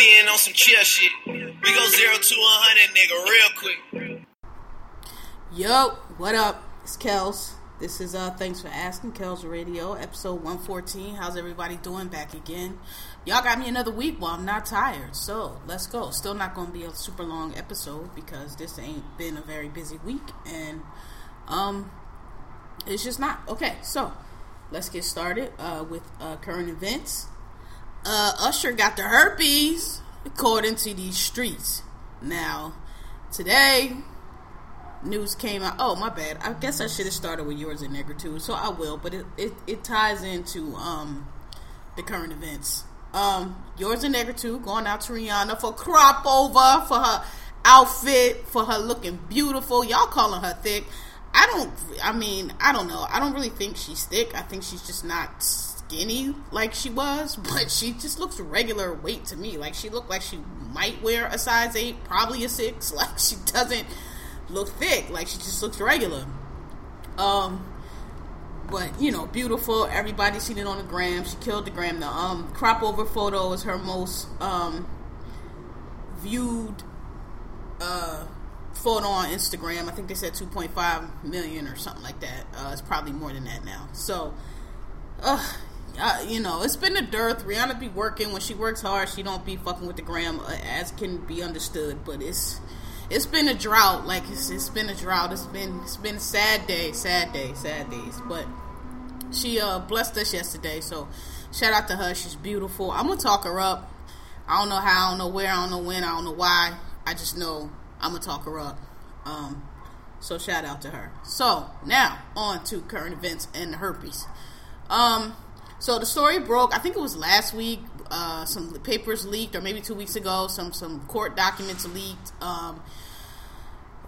Being on some chill shit. We go zero to a hundred, nigga, real quick. Yo, what up? It's Kellz. This is uh thanks for asking Kellz Radio, episode 114. How's everybody doing back again? Y'all got me another week while I'm not tired. So let's go. Still not gonna be a super long episode because this ain't been a very busy week and um it's just not. Okay, so let's get started uh with uh current events. Uh Usher got the herpes according to these streets. Now, today news came out. Oh, my bad. I guess I should have started with yours and nigger too. So I will, but it, it, it ties into um the current events. Um, yours and nigger too going out to Rihanna for crop over for her outfit for her looking beautiful. Y'all calling her thick. I don't. I mean, I don't know. I don't really think she's thick. I think she's just not skinny like she was, but she just looks regular weight to me. Like she looked like she might wear a size eight, probably a six. Like she doesn't look thick. Like she just looks regular. Um, but you know, beautiful. Everybody seen it on the gram. She killed the gram. The um crop over photo is her most um viewed uh photo on Instagram. I think they said 2.5 million or something like that. Uh, it's probably more than that now. So, uh, uh, you know, it's been a dearth. Rihanna be working when she works hard. She don't be fucking with the gram, as can be understood. But it's it's been a drought. Like it's, it's been a drought. It's been it's been sad day, sad day, sad days. But she uh blessed us yesterday, so shout out to her. She's beautiful. I'm gonna talk her up. I don't know how, I don't know where, I don't know when, I don't know why. I just know I'm gonna talk her up. Um, so shout out to her. So now on to current events and herpes. Um, so the story broke. I think it was last week. Uh, some papers leaked, or maybe two weeks ago. Some some court documents leaked um,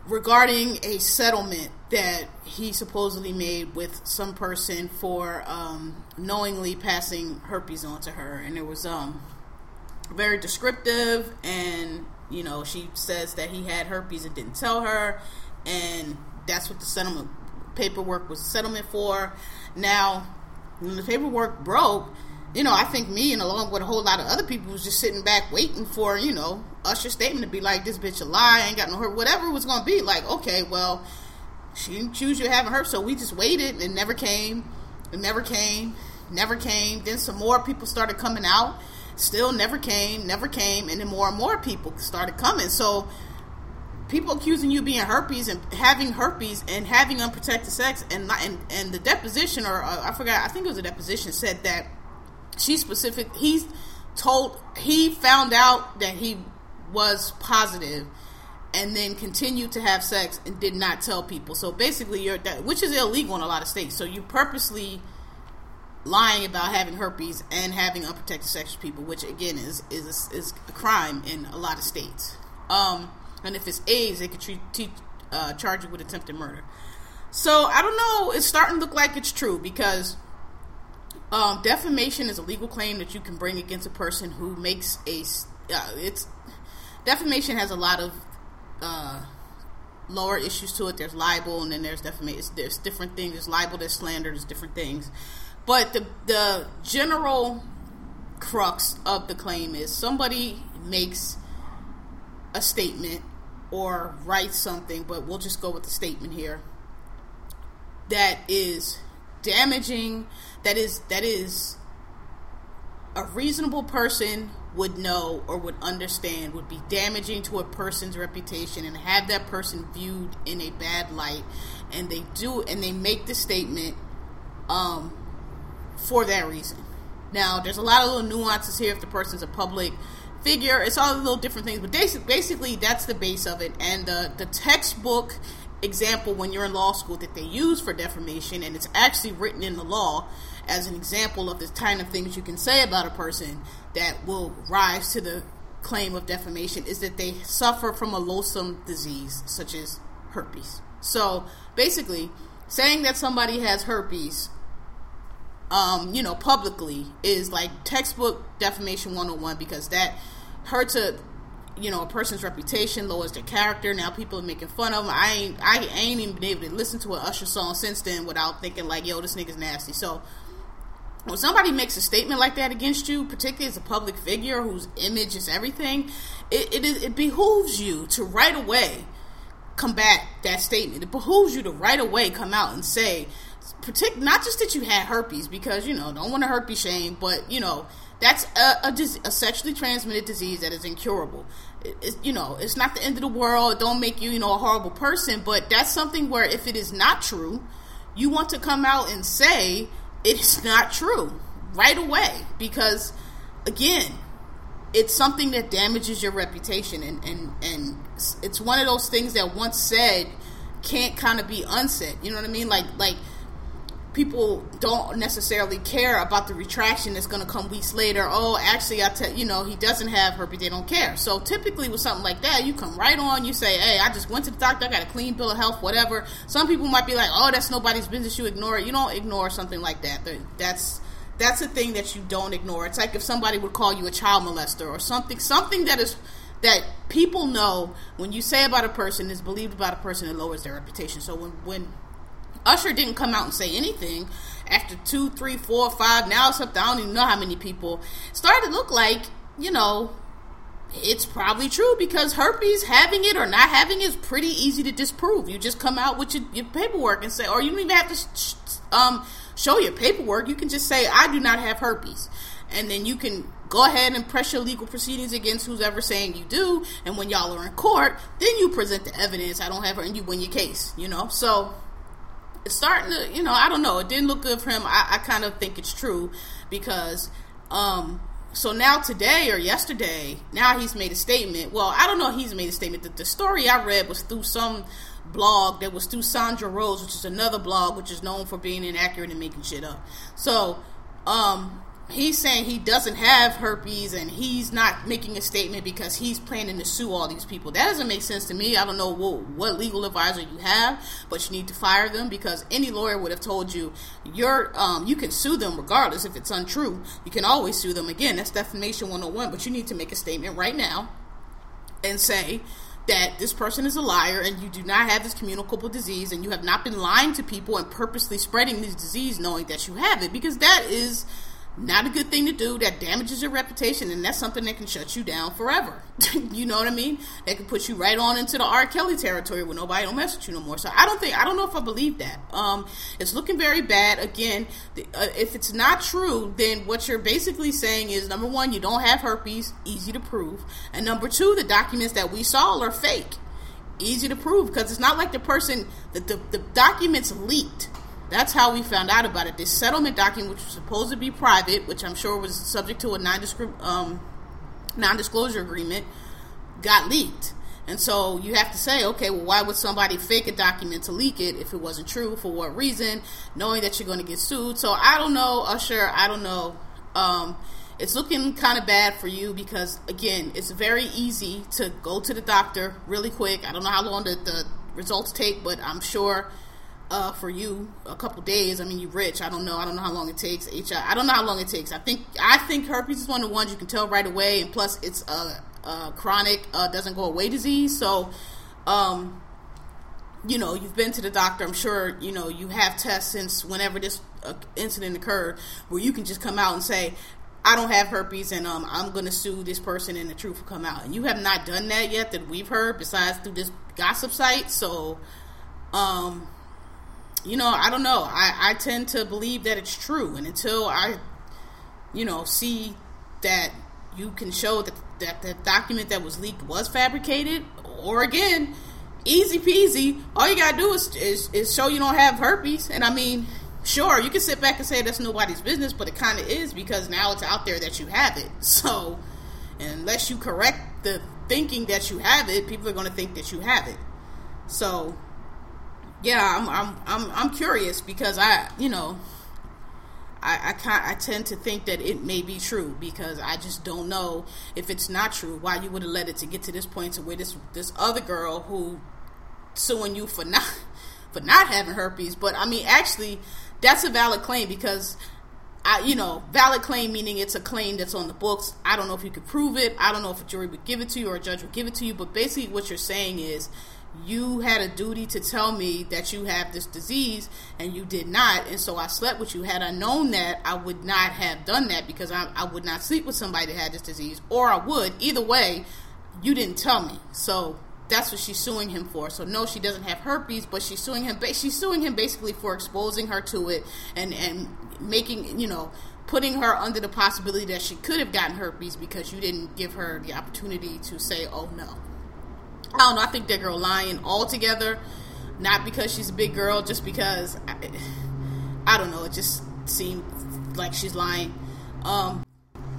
regarding a settlement that he supposedly made with some person for um, knowingly passing herpes on to her, and it was um, very descriptive. And you know, she says that he had herpes and didn't tell her, and that's what the settlement paperwork was settlement for. Now, when the paperwork broke, you know, I think me and along with a whole lot of other people was just sitting back waiting for, you know, Usher's statement to be like, this bitch a lie, ain't got no hurt, whatever it was going to be. Like, okay, well, she didn't choose you having her, so we just waited and never came, and never came, never came. Then some more people started coming out, still never came, never came, and then more and more people started coming. So, people accusing you being herpes and having herpes and having unprotected sex and and and the deposition or uh, I forgot I think it was a deposition said that she specific he's told he found out that he was positive and then continued to have sex and did not tell people. So basically you're which is illegal in a lot of states. So you purposely lying about having herpes and having unprotected sex with people which again is is is a crime in a lot of states. Um and if it's AIDS, they could treat, teach, uh, charge you with attempted murder. So I don't know. It's starting to look like it's true because um, defamation is a legal claim that you can bring against a person who makes a. Uh, it's defamation has a lot of uh, lower issues to it. There's libel, and then there's defamation. There's different things. There's libel. There's slander. There's different things. But the the general crux of the claim is somebody makes a statement or write something, but we'll just go with the statement here that is damaging that is that is a reasonable person would know or would understand would be damaging to a person's reputation and have that person viewed in a bad light. And they do and they make the statement um, for that reason. Now there's a lot of little nuances here if the person's a public figure. It's all little different things, but basically that's the base of it. And the the textbook example when you're in law school that they use for defamation, and it's actually written in the law as an example of the kind of things you can say about a person that will rise to the claim of defamation is that they suffer from a loathsome disease such as herpes. So basically, saying that somebody has herpes, um, you know, publicly is like textbook defamation 101 because that hurts a you know a person's reputation, lowers their character. Now people are making fun of them. I ain't I ain't even been able to listen to an Usher song since then without thinking like, yo, this nigga's nasty. So when somebody makes a statement like that against you, particularly as a public figure whose image is everything, it, it, is, it behooves you to right away combat that statement. It behooves you to right away come out and say, partic- not just that you had herpes, because, you know, don't want to herpes shame, but, you know, that's a, a, a, sexually transmitted disease that is incurable. It, you know, it's not the end of the world. Don't make you, you know, a horrible person, but that's something where if it is not true, you want to come out and say, it's not true right away because again it's something that damages your reputation and and and it's one of those things that once said can't kind of be unsaid you know what i mean like like people don't necessarily care about the retraction that's going to come weeks later. Oh, actually, I tell you know he doesn't have herpes. They don't care. So typically with something like that, you come right on. You say, "Hey, I just went to the doctor. I got a clean bill of health. Whatever." Some people might be like, "Oh, that's nobody's business. You ignore it." You don't ignore something like that. That's that's a thing that you don't ignore. It's like if somebody would call you a child molester or something, something that is that people know when you say about a person is believed about a person, it lowers their reputation. So when when Usher didn't come out and say anything after two, three, four, five. Now it's up to I don't even know how many people. Started to look like you know it's probably true because herpes having it or not having it is pretty easy to disprove. You just come out with your, your paperwork and say, or you don't even have to sh- um, show your paperwork. You can just say, I do not have herpes. And then you can go ahead and press your legal proceedings against who's ever saying you do. And when y'all are in court, then you present the evidence. I don't have her, and you win your case. You know, so it's starting to, you know, I don't know. It didn't look good for him. I, I kind of think it's true because, um, so now today or yesterday, now he's made a statement. Well, I don't know. He's made a statement. that the story I read was through some blog that was through Sandra Rose, which is another blog which is known for being inaccurate and making shit up. So, um, he's saying he doesn't have herpes and he's not making a statement because he's planning to sue all these people. That doesn't make sense to me. I don't know what, what legal advisor you have, but you need to fire them because any lawyer would have told you you're um, you can sue them regardless if it's untrue. You can always sue them again. That's defamation 101, but you need to make a statement right now and say that this person is a liar and you do not have this communicable disease and you have not been lying to people and purposely spreading this disease knowing that you have it because that is not a good thing to do. That damages your reputation, and that's something that can shut you down forever. you know what I mean? That can put you right on into the R. Kelly territory where nobody don't mess with you no more. So I don't think I don't know if I believe that. Um, it's looking very bad. Again, the, uh, if it's not true, then what you're basically saying is number one, you don't have herpes, easy to prove, and number two, the documents that we saw are fake, easy to prove because it's not like the person that the, the documents leaked that's how we found out about it. This settlement document, which was supposed to be private, which I'm sure was subject to a um, non-disclosure agreement, got leaked. And so you have to say, okay, well, why would somebody fake a document to leak it if it wasn't true? For what reason? Knowing that you're going to get sued. So I don't know, Usher. I don't know. Um, it's looking kind of bad for you because, again, it's very easy to go to the doctor really quick. I don't know how long the, the results take, but I'm sure uh, for you a couple days. I mean, you're rich. I don't know. I don't know how long it takes. HIV. I don't know how long it takes. I think I think herpes is one of the ones you can tell right away, and plus it's a, a chronic, uh, doesn't go away disease. So, um, you know, you've been to the doctor. I'm sure you know you have tests since whenever this uh, incident occurred, where you can just come out and say. I don't have herpes, and um, I'm going to sue this person, and the truth will come out. And you have not done that yet, that we've heard, besides through this gossip site. So, um, you know, I don't know. I, I tend to believe that it's true. And until I, you know, see that you can show that, that the document that was leaked was fabricated, or again, easy peasy, all you gotta do is, is, is show you don't have herpes. And I mean, sure, you can sit back and say that's nobody's business, but it kind of is because now it's out there that you have it. So, unless you correct the thinking that you have it, people are to think that you have it. So, yeah, I'm I'm I'm I'm curious because I, you know, I, I can't, I tend to think that it may be true because I just don't know if it's not true why you would have let it to get to this point to where this this other girl who suing you for not for not having herpes. But I mean, actually, that's a valid claim because I, you know, valid claim meaning it's a claim that's on the books. I don't know if you could prove it. I don't know if a jury would give it to you or a judge would give it to you. But basically, what you're saying is you had a duty to tell me that you have this disease and you did not and so i slept with you had i known that i would not have done that because i, I would not sleep with somebody that had this disease or i would either way you didn't tell me so that's what she's suing him for. So no, she doesn't have herpes, but she's suing him. She's suing him basically for exposing her to it and and making you know putting her under the possibility that she could have gotten herpes because you didn't give her the opportunity to say, "Oh no." I don't know. I think that girl lying altogether, not because she's a big girl, just because I, I don't know. It just seemed like she's lying. Um,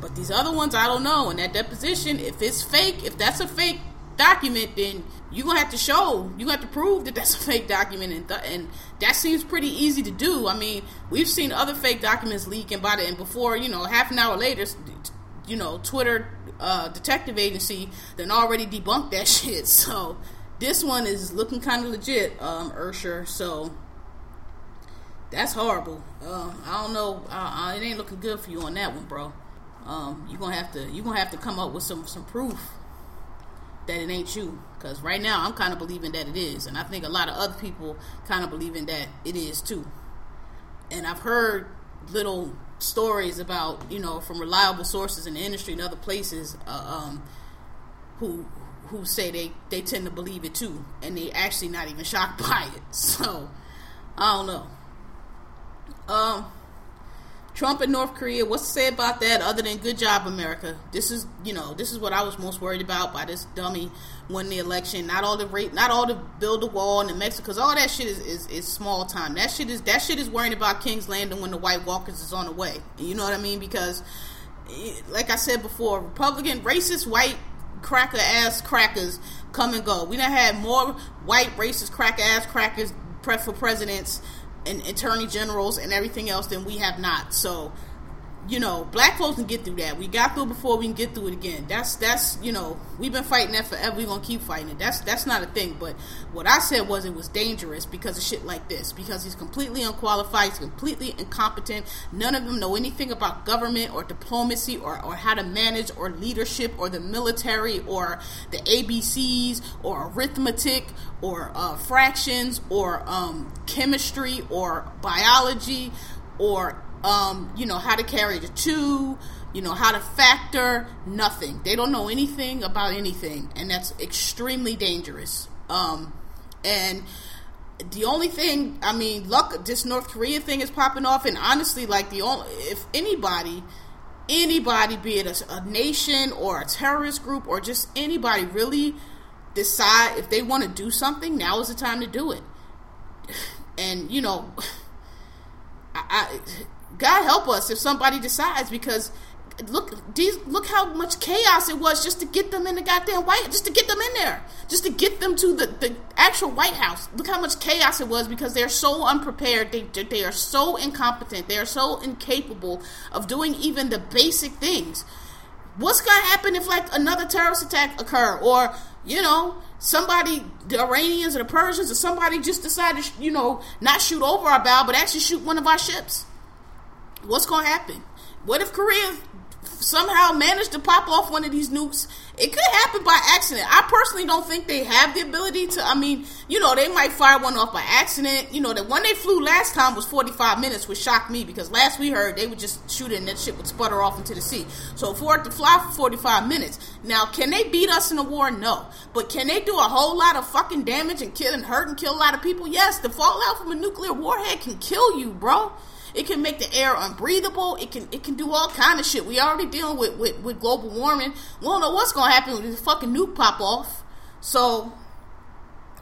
but these other ones, I don't know. And that deposition, if it's fake, if that's a fake document, then you're gonna have to show, you have to prove that that's a fake document, and th- and that seems pretty easy to do. I mean, we've seen other fake documents leak, and by the and before you know, half an hour later, you know, Twitter uh, detective agency then already debunked that shit. So this one is looking kind of legit, um, Usher. So that's horrible. Uh, I don't know. It ain't looking good for you on that one, bro. Um, you're gonna have to you're gonna have to come up with some some proof that it ain't you. Because right now, I'm kind of believing that it is. And I think a lot of other people kind of believing that it is too. And I've heard little stories about, you know, from reliable sources in the industry and other places uh, um, who who say they, they tend to believe it too. And they actually not even shocked by it. So, I don't know. Um, Trump and North Korea, what's to say about that other than good job, America? This is, you know, this is what I was most worried about by this dummy winning the election. Not all the rate, not all the build a wall in the Mexico, because all that shit is, is, is small time. That shit is that shit is worrying about King's Landing when the White Walkers is on the way. You know what I mean? Because, eh, like I said before, Republican, racist, white cracker ass crackers come and go. We done had more white racist cracker ass crackers for presidents and attorney generals and everything else than we have not. So, you know, black folks can get through that. We got through before we can get through it again. That's that's you know, we've been fighting that forever. We're gonna keep fighting it. That's that's not a thing. But what I said was it was dangerous because of shit like this. Because he's completely unqualified, he's completely incompetent. None of them know anything about government or diplomacy or, or how to manage or leadership or the military or the ABCs or arithmetic or uh, fractions or um, chemistry or biology or um, you know, how to carry the two, you know, how to factor, nothing. They don't know anything about anything, and that's extremely dangerous. Um, and the only thing, I mean, look, this North Korea thing is popping off, and honestly, like the only, if anybody, anybody, be it a, a nation or a terrorist group or just anybody, really decide if they want to do something, now is the time to do it. And you know, I God help us if somebody decides because look these look how much chaos it was just to get them in the goddamn white just to get them in there just to get them to the, the actual white house. Look how much chaos it was because they're so unprepared. They, they are so incompetent. They are so incapable of doing even the basic things. What's gonna happen if like another terrorist attack occur or you know somebody the iranians or the persians or somebody just decided to, you know not shoot over our bow but actually shoot one of our ships what's going to happen? What if Korea somehow managed to pop off one of these nukes? It could happen by accident. I personally don't think they have the ability to. I mean, you know, they might fire one off by accident. You know, the one they flew last time was 45 minutes, which shocked me because last we heard they would just shoot it and that shit would sputter off into the sea. So for it to fly for 45 minutes. Now, can they beat us in a war? No. But can they do a whole lot of fucking damage and kill and hurt and kill a lot of people? Yes. The fallout from a nuclear warhead can kill you, bro. It can make the air unbreathable. It can it can do all kind of shit. We already dealing with, with, with global warming. We don't know what's gonna happen when this fucking nuke pop off. So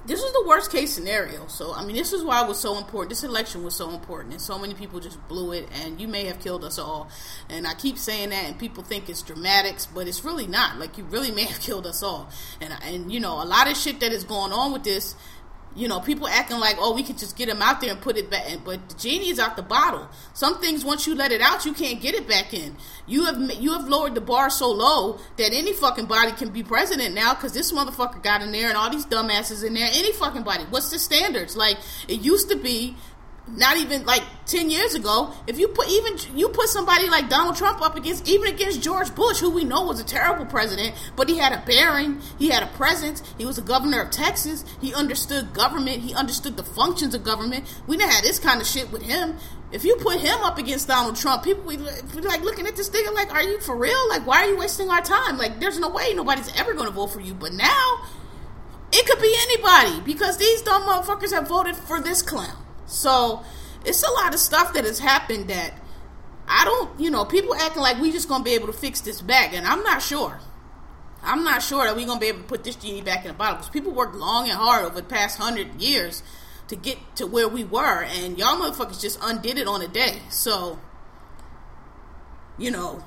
this is the worst case scenario. So I mean, this is why it was so important. This election was so important, and so many people just blew it. And you may have killed us all. And I keep saying that, and people think it's dramatics, but it's really not. Like you really may have killed us all. And and you know, a lot of shit that is going on with this You know, people acting like, oh, we could just get him out there and put it back. In. But the genie is out the bottle. Some things, once you let it out, you can't get it back in. You have you have lowered the bar so low that any fucking body can be president now because this motherfucker got in there and all these dumbasses in there. Any fucking body. What's the standards? Like it used to be not even like 10 years ago if you put even you put somebody like donald trump up against even against george bush who we know was a terrible president but he had a bearing he had a presence he was a governor of texas he understood government he understood the functions of government we didn't have this kind of shit with him. If you put him up against donald trump people be like looking at this thing like are you for real? Like why are you wasting our time? Like there's no way nobody's ever going to vote for you. But now it could be anybody because these dumb motherfuckers have voted for this clown so it's a lot of stuff that has happened that I don't, you know, people acting like we just gonna be able to fix this back, and I'm not sure. I'm not sure that we're gonna be able to put this genie back in the bottle because people worked long and hard over the past hundred years to get to where we were, and y'all motherfuckers just undid it on a day. So, you know,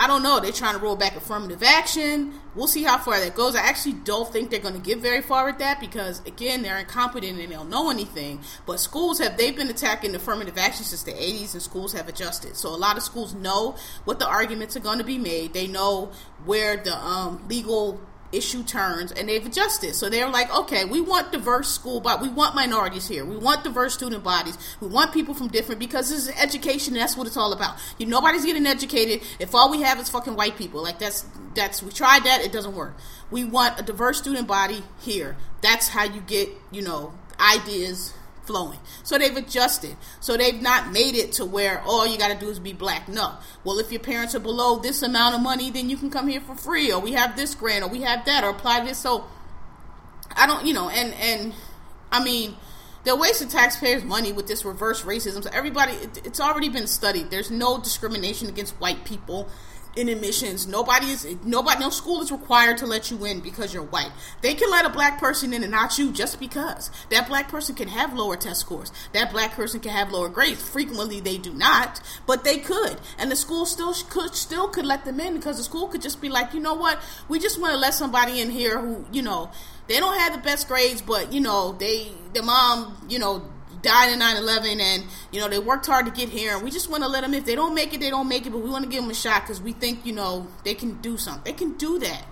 I don't know. They're trying to roll back affirmative action. We'll see how far that goes. I actually don't think they're going to get very far with that because, again, they're incompetent and they don't know anything. But schools have they've been attacking affirmative action since the 80s, and schools have adjusted. So a lot of schools know what the arguments are going to be made. They know where the um, legal issue turns and they've adjusted. So they're like, okay, we want diverse school, but we want minorities here. We want diverse student bodies. We want people from different because this is education. that's what it's all about. You nobody's getting educated if all we have is fucking white people. Like that's that's we tried that. It doesn't work. We want a diverse student body here. That's how you get you know ideas flowing. So they've adjusted. So they've not made it to where all you got to do is be black. No. Well, if your parents are below this amount of money, then you can come here for free, or we have this grant, or we have that, or apply this. So I don't, you know, and and I mean. They're wasting taxpayers' money with this reverse racism. So everybody, it, it's already been studied. There's no discrimination against white people in admissions. Nobody is nobody no school is required to let you in because you're white. They can let a black person in and not you just because. That black person can have lower test scores. That black person can have lower grades. Frequently they do not, but they could. And the school still could still could let them in because the school could just be like, "You know what? We just want to let somebody in here who, you know, they don't have the best grades, but you know, they the mom, you know, died in 9-11 and you know they worked hard to get here and we just want to let them if they don't make it they don't make it but we want to give them a shot because we think you know they can do something. They can do that.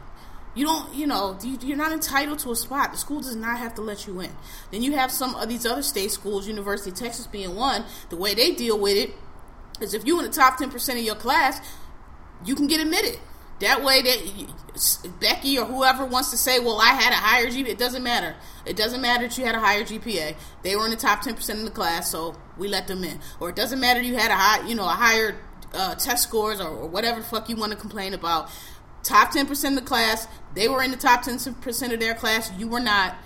You don't you know you're not entitled to a spot. The school does not have to let you in. Then you have some of these other state schools university of texas being one the way they deal with it is if you're in the top 10% of your class you can get admitted that way, that Becky or whoever wants to say, "Well, I had a higher GPA," it doesn't matter. It doesn't matter that you had a higher GPA. They were in the top ten percent of the class, so we let them in. Or it doesn't matter you had a high, you know, a higher uh, test scores or, or whatever the fuck you want to complain about. Top ten percent of the class, they were in the top ten percent of their class. You were not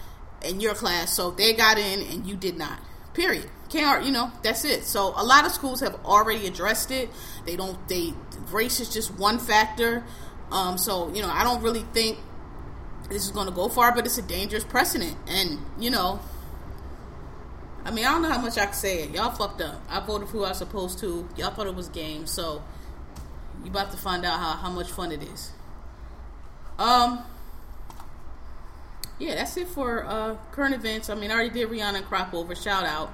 in your class, so they got in and you did not. Period. Can't you know? That's it. So a lot of schools have already addressed it. They don't. They race is just one factor. Um, so you know, I don't really think this is going to go far, but it's a dangerous precedent. And you know, I mean, I don't know how much I can say it. Y'all fucked up. I voted for who I was supposed to. Y'all thought it was game, so you about to find out how, how much fun it is. Um, yeah, that's it for uh, current events. I mean, I already did Rihanna and Crop Over. Shout out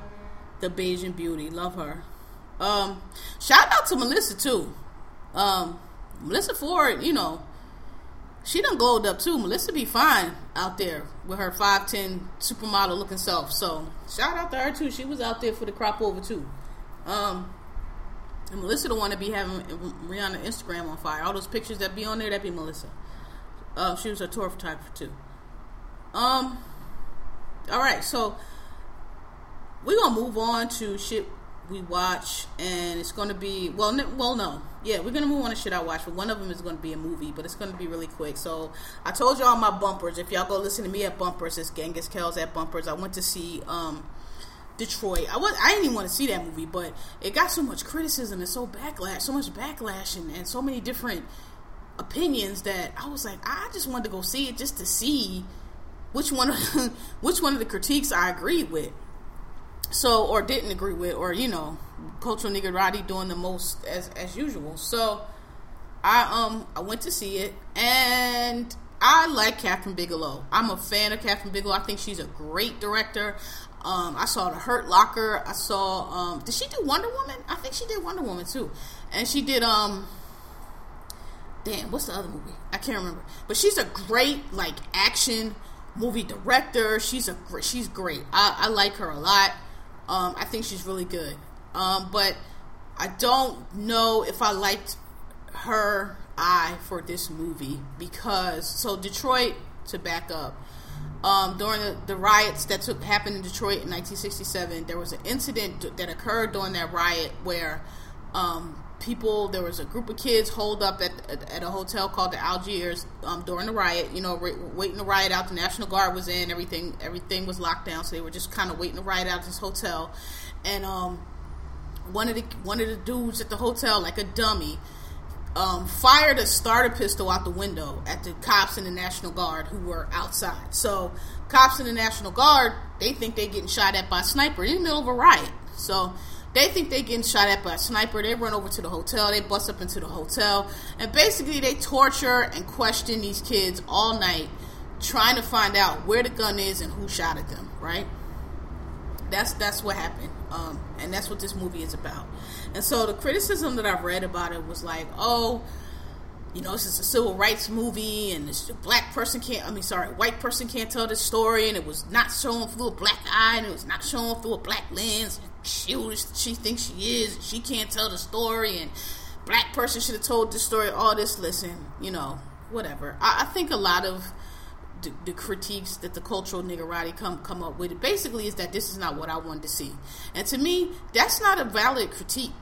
the Bajan Beauty. Love her. Um, shout out to Melissa too. Um, Melissa Ford, you know, she done glowed up too. Melissa be fine out there with her five ten supermodel looking self. So shout out to her too. She was out there for the crop over too. Um, and Melissa the one to be having Rihanna Instagram on fire. All those pictures that be on there, that be Melissa. Uh, she was a tour photographer too. Um, all right, so we're gonna move on to shit we watch, and it's to be well, n- well, no, yeah, we're gonna move on to shit I watch, but one of them is to be a movie, but it's to be really quick. So I told y'all my bumpers. If y'all go listen to me at bumpers, it's Genghis Kells at bumpers. I went to see um, Detroit. I was I didn't even want to see that movie, but it got so much criticism and so backlash, so much backlash, and, and so many different opinions that I was like, I just wanted to go see it just to see which one of which one of the critiques I agreed with so or didn't agree with or you know cultural niggerati doing the most as as usual so i um i went to see it and I like Kathryn Bigelow. I'm a fan of Kathryn Bigelow. I think she's a great director. Um, I saw The Hurt Locker. I saw. Um, did she do Wonder Woman? I think she did Wonder Woman too, and she did. Um, damn, what's the other movie? I can't remember. But she's a great like action movie director. She's a she's great. I, I like her a lot. Um, I think she's really good. Um, but I don't know if I liked her eye for this movie because so Detroit to back up. Um, during the, the riots that took happened in Detroit in 1967, there was an incident that occurred during that riot where um, people there was a group of kids holed up at, at, a hotel called the Algiers um, during the riot. You know, waiting to riot out. The National Guard was in. Everything everything was locked down, so they were just kind of waiting to riot out this hotel. And um, one of the one of the dudes at the hotel, like a dummy, um, fired a starter pistol out the window at the cops and the National Guard who were outside. So, cops and the National Guard, they think they're getting shot at by a sniper in the middle of a riot. So, they think they're getting shot at by a sniper. They run over to the hotel. They bust up into the hotel. And basically, they torture and question these kids all night, trying to find out where the gun is and who shot at them, right? That's that's what happened, um, and that's what this movie is about. And so the criticism that I've read about it was like, oh, you know, this is a civil rights movie, and this black person can't. I mean, sorry, white person can't tell this story, and it was not shown through a black eye, and it was not shown through a black lens. She she thinks she is, she can't tell the story, and black person should have told the story. All this, listen, you know, whatever. I, I think a lot of the, the, critiques that the cultural niggerati come come up with. basically is that this is not what I wanted to see, and to me, that's not a valid critique.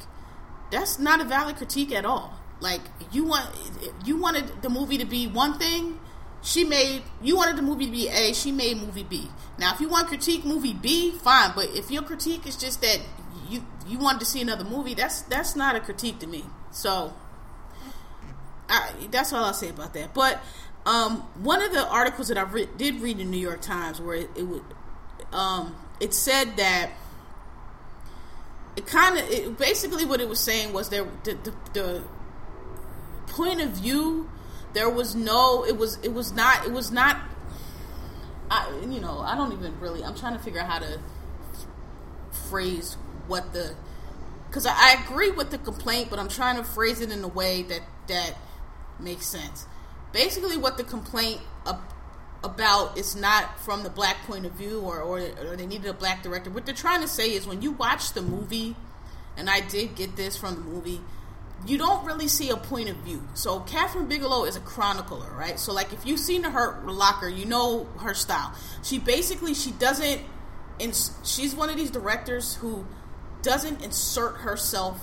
That's not a valid critique at all. Like you want you wanted the movie to be one thing, she made you wanted the movie to be A, she made movie B. Now, if you want critique movie B, fine. But if your critique is just that you you wanted to see another movie, that's that's not a critique to me. So, I, that's all I'll say about that. But um, one of the articles that I re- did read in the New York Times, where it, it would, um, it said that it kind of, basically what it was saying was there the, the, the point of view. There was no, it was, it was not, it was not. I, you know, I don't even really. I'm trying to figure out how to phrase what the, because I, I agree with the complaint, but I'm trying to phrase it in a way that that makes sense basically what the complaint about is not from the black point of view or, or, or they needed a black director. What they're trying to say is when you watch the movie, and I did get this from the movie, you don't really see a point of view. So Kathryn Bigelow is a chronicler, right? So like if you've seen Hurt Locker, you know her style. She basically she doesn't and she's one of these directors who doesn't insert herself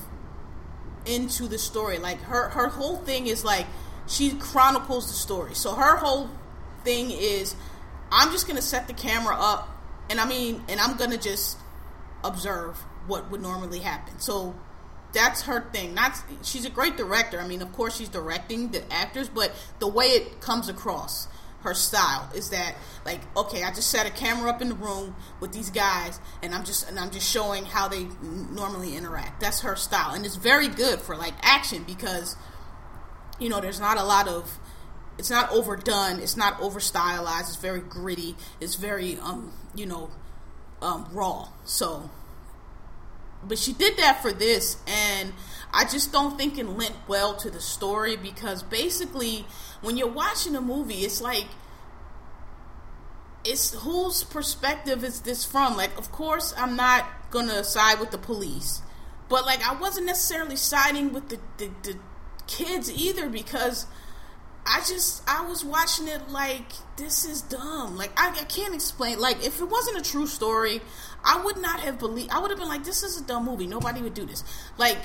into the story. Like her her whole thing is like she chronicles the story. So her whole thing is I'm just gonna set the camera up and I mean and I'm gonna just observe what would normally happen. So that's her thing. Not she's a great director. I mean, of course she's directing the actors, but the way it comes across her style is that like okay, I just set a camera up in the room with these guys and I'm just and I'm just showing how they normally interact. That's her style and it's very good for like action because you know, there's not a lot of it's not overdone, it's not over stylized, it's very gritty, it's very um, you know, um raw. So but she did that for this and I just don't think it lent well to the story because basically when you're watching a movie it's like it's whose perspective is this from? Like of course I'm not gonna side with the police. But like I wasn't necessarily siding with the, the, the kids either because I just I was watching it like this is dumb. Like I, I, can't explain. Like if it wasn't a true story, I would not have believed. I would have been like, this is a dumb movie. Nobody would do this. Like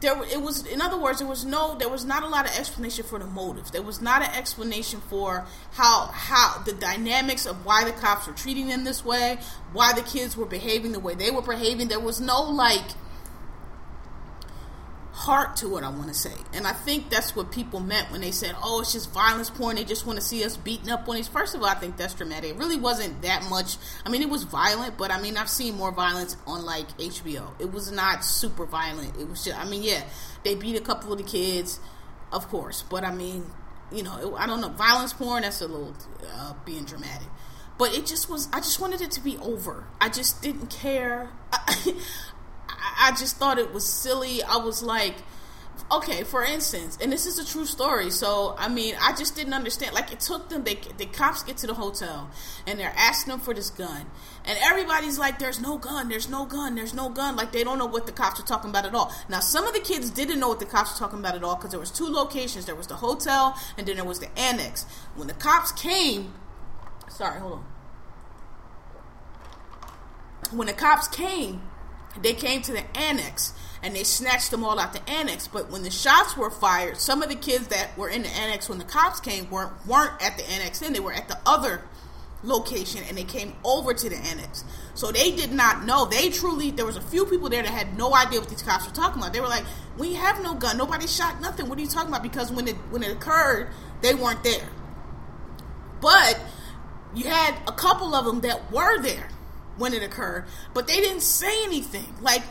there, it was. In other words, there was no. There was not a lot of explanation for the motive. There was not an explanation for how how the dynamics of why the cops were treating them this way, why the kids were behaving the way they were behaving. There was no like heart to what I want to say. And I think that's what people meant when they said, oh, it's just violence porn. They just want to see us beating up on these. First of all, I think that's dramatic. It really wasn't that much. I mean, it was violent, but I mean, I've seen more violence on like HBO. It was not super violent. It was just, I mean, yeah, they beat a couple of the kids, of course. But I mean, you know, it, I don't know, violence porn. That's a little uh, being dramatic, but it just was. I just wanted it to be over. I just didn't care. I, I just thought it was silly. I was like okay, for instance, and this is a true story. So, I mean, I just didn't understand. Like, it took them, they, the cops get to the hotel and they're asking them for this gun. And everybody's like, there's no gun, there's no gun, there's no gun. Like, they don't know what the cops are talking about at all. Now, some of the kids didn't know what the cops were talking about at all because there was two locations. There was the hotel and then there was the annex. When the cops came, sorry, hold on. When the cops came, they came to the annex and they snatched them all out the annex. But when the shots were fired, some of the kids that were in the annex when the cops came weren't weren't at the annex. Then they were at the other location and they came over to the annex. So they did not know. They truly there was a few people there that had no idea what these cops were talking about. They were like, "We have no gun. Nobody shot nothing. What are you talking about?" Because when it when it occurred, they weren't there. But you had a couple of them that were there when it occurred, but they didn't say anything. Like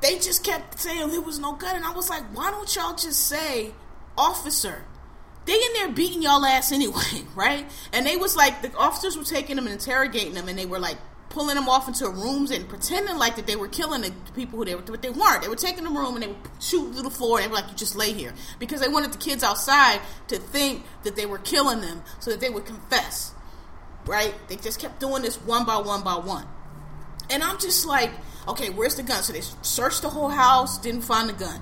they just kept saying there was no gun, and I was like, why don't y'all just say officer? They in there beating y'all ass anyway, right? And they was like the officers were taking them and interrogating them, and they were like pulling them off into rooms and pretending like that they were killing the people who they were, but they weren't. They were taking them room and they were shooting through the floor, and they were like, "You just lay here," because they wanted the kids outside to think that they were killing them, so that they would confess. Right? They just kept doing this one by one by one, and I'm just like Okay, where's the gun? So they searched the whole house, didn't find the gun.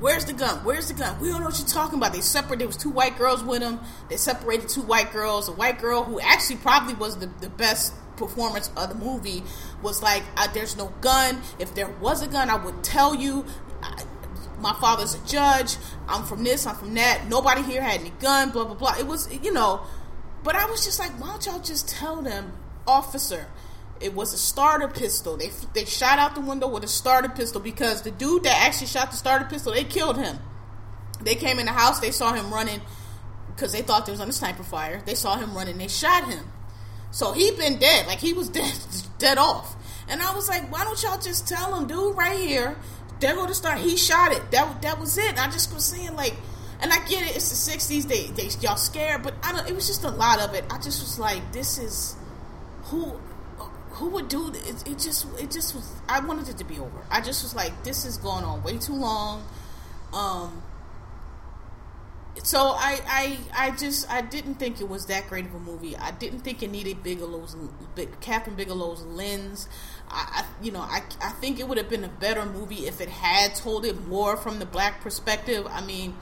Where's the gun? Where's the gun? We don't know what you're talking about. They separated. There was two white girls with them. They separated two white girls. A white girl who actually probably was the, the best performance of the movie was like, "There's no gun. If there was a gun, I would tell you." I, my father's a judge. I'm from this. I'm from that. Nobody here had any gun. Blah blah blah. It was you know, but I was just like, why don't y'all just tell them, officer? It was a starter pistol. They they shot out the window with a starter pistol because the dude that actually shot the starter pistol, they killed him. They came in the house, they saw him running because they thought there was on under sniper fire. They saw him running, they shot him. So he been dead, like he was dead, dead off. And I was like, why don't y'all just tell him, dude, right here, there go the start. He shot it. That that was it. And I just was saying like, and I get it. It's the '60s. They they y'all scared, but I don't. It was just a lot of it. I just was like, this is who who would do it? It just, it just was. I wanted it to be over. I just was like, this is going on way too long. Um. So I, I, I just, I didn't think it was that great of a movie. I didn't think it needed Bigelow's, Kathryn Bigelow's lens. I, I, you know, I, I think it would have been a better movie if it had told it more from the black perspective. I mean,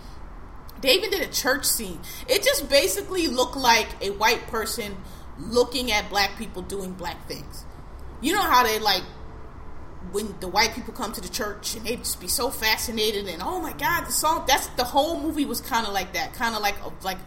they even did a church scene. It just basically looked like a white person looking at black people doing black things you know how they like when the white people come to the church and they just be so fascinated and oh my god the song that's the whole movie was kind of like that kind of like a, like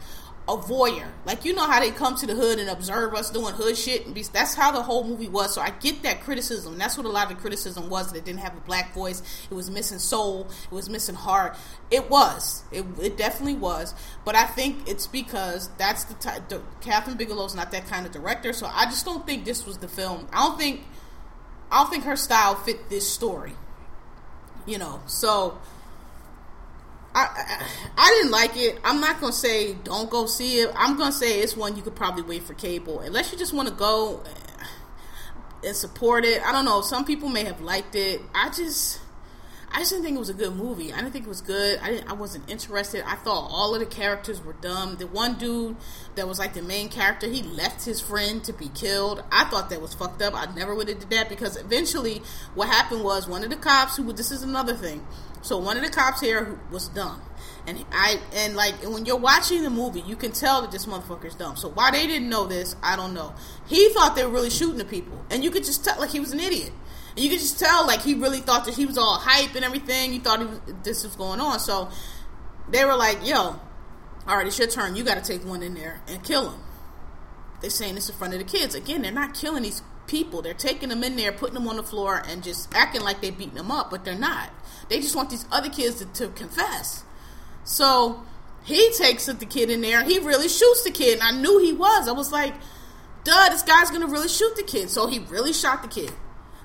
a voyeur. Like you know how they come to the hood and observe us doing hood shit? And be, that's how the whole movie was. So i get that criticism. That's what a lot of the criticism was that it didn't have a black voice. It was missing soul. It was missing heart. It was. It, it definitely was. But i think it's because that's the type the, kathryn bigelow's not that kind of director. So i just don't think this was the film. I don't think i don't think her style fit this story. You know so I, I, didn't like it. I'm not gonna say don't go see it. I'm gonna say it's one you could probably wait for cable, unless you just want to go and support it. I don't know. Some people may have liked it. I just I just didn't think it was a good movie. I didn't think it was good. I didn't. I wasn't interested. I thought all of the characters were dumb. The one dude that was like the main character, he left his friend to be killed. I thought that was fucked up. I never would have did that because eventually, what happened was one of the cops who. This is another thing. So one of the cops here was dumb. And I and like when you're watching the movie, you can tell that this motherfucker's dumb. So why they didn't know this, I don't know. He thought they were really shooting the people, and you could just tell like he was an idiot. And you could just tell like he really thought that he was all hype and everything. He thought he was, this was going on. So they were like, "Yo, all right, it's your turn. You got to take one in there and kill him." They're saying this in front of the kids. Again, they're not killing these people. They're taking them in there, putting them on the floor, and just acting like they're beating them up, but they're not. They just want these other kids to, to confess. So he takes the kid in there. And he really shoots the kid, and I knew he was. I was like, "Duh, this guy's gonna really shoot the kid." So he really shot the kid.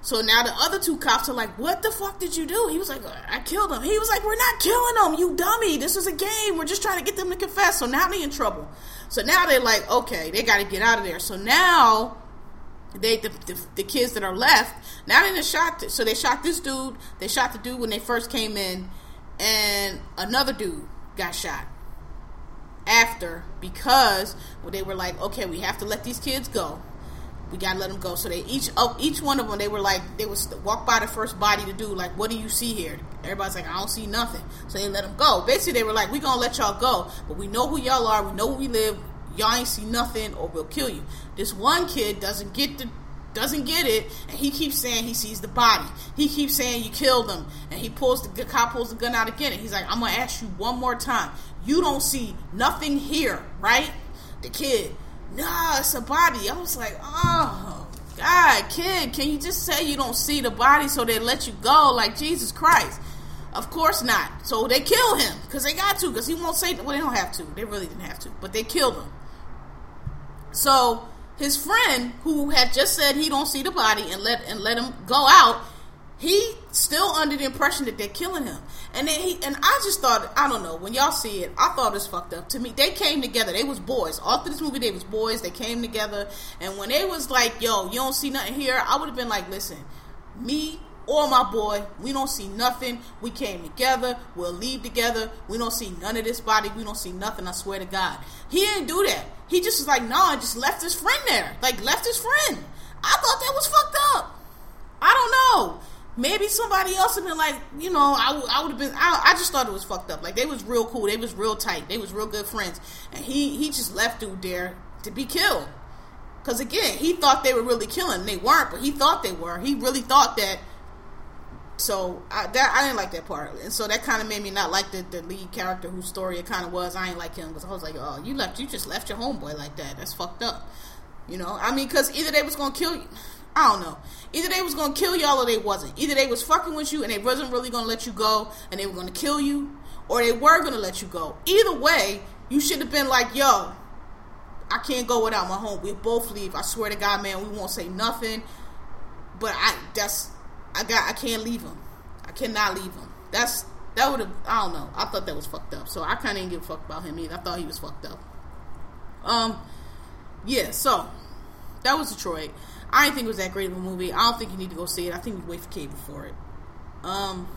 So now the other two cops are like, "What the fuck did you do?" He was like, "I killed him." He was like, "We're not killing them, you dummy. This was a game. We're just trying to get them to confess." So now they in trouble. So now they're like, "Okay, they got to get out of there." So now they the, the, the, kids that are left now they just shot. So they shot this dude. They shot the dude when they first came in, and another dude got shot after because well, they were like, "Okay, we have to let these kids go." we gotta let them go. So they each oh, each one of them they were like they was walk by the first body to do like what do you see here? Everybody's like I don't see nothing. So they let them go. Basically they were like we gonna let y'all go, but we know who y'all are. We know where we live. Y'all ain't see nothing, or we'll kill you. This one kid doesn't get the doesn't get it, and he keeps saying he sees the body. He keeps saying you killed him, and he pulls the, the cop pulls the gun out again, and he's like, "I'm gonna ask you one more time. You don't see nothing here, right?" The kid nah, it's a body. I was like, oh, God, kid, can you just say you don't see the body so they let you go? Like, Jesus Christ. Of course not. So they kill him because they got to because he won't say, well, they don't have to. They really didn't have to, but they killed him. So his friend who had just said he don't see the body and let and let him go out he still under the impression that they're killing him. And then he and I just thought I don't know when y'all see it I thought it was fucked up to me. They came together. They was boys. All through this movie they was boys. They came together. And when they was like, "Yo, you don't see nothing here," I would have been like, "Listen, me or my boy, we don't see nothing. We came together. We'll leave together. We don't see none of this body. We don't see nothing. I swear to God, he didn't do that. He just was like, nah, just left his friend there. Like left his friend. I thought that was fucked up. I don't know maybe somebody else would been like, you know, I, I would have been. I, I just thought it was fucked up. Like they was real cool. They was real tight. They was real good friends. And he he just left dude there to be killed. Because again, he thought they were really killing. They weren't, but he thought they were. He really thought that. So I that I didn't like that part, and so that kind of made me not like the, the lead character whose story it kind of was. I ain't like him because I was like, oh, you left, you just left your homeboy like that. That's fucked up. You know, I mean, because either they was gonna kill you. I don't know. Either they was gonna kill y'all or they wasn't. Either they was fucking with you and they wasn't really gonna let you go and they were gonna kill you, or they were gonna let you go. Either way, you should have been like, yo, I can't go without my home. We both leave. I swear to God, man, we won't say nothing. But I that's I got I can't leave him. I cannot leave him. That's that would have I don't know. I thought that was fucked up. So I kinda didn't give a fuck about him either. I thought he was fucked up. Um yeah, so that was Detroit. I didn't think it was that great of a movie. I don't think you need to go see it. I think you wait for cable for it. Um,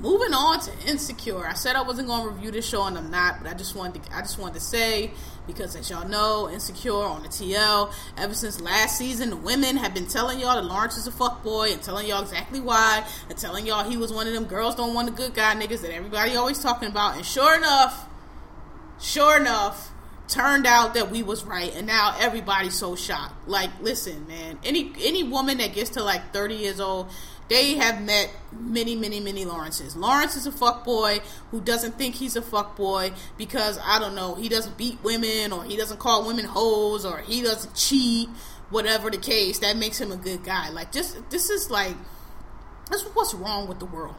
moving on to Insecure. I said I wasn't going to review this show, and I'm not. But I just wanted to. I just wanted to say because, as y'all know, Insecure on the TL. Ever since last season, the women have been telling y'all that Lawrence is a fuck boy and telling y'all exactly why, and telling y'all he was one of them girls don't want a good guy niggas that everybody always talking about. And sure enough, sure enough turned out that we was right and now everybody's so shocked like listen man any any woman that gets to like 30 years old they have met many many many lawrences lawrence is a fuck boy who doesn't think he's a fuck boy because i don't know he doesn't beat women or he doesn't call women hoes or he doesn't cheat whatever the case that makes him a good guy like just this is like this what's wrong with the world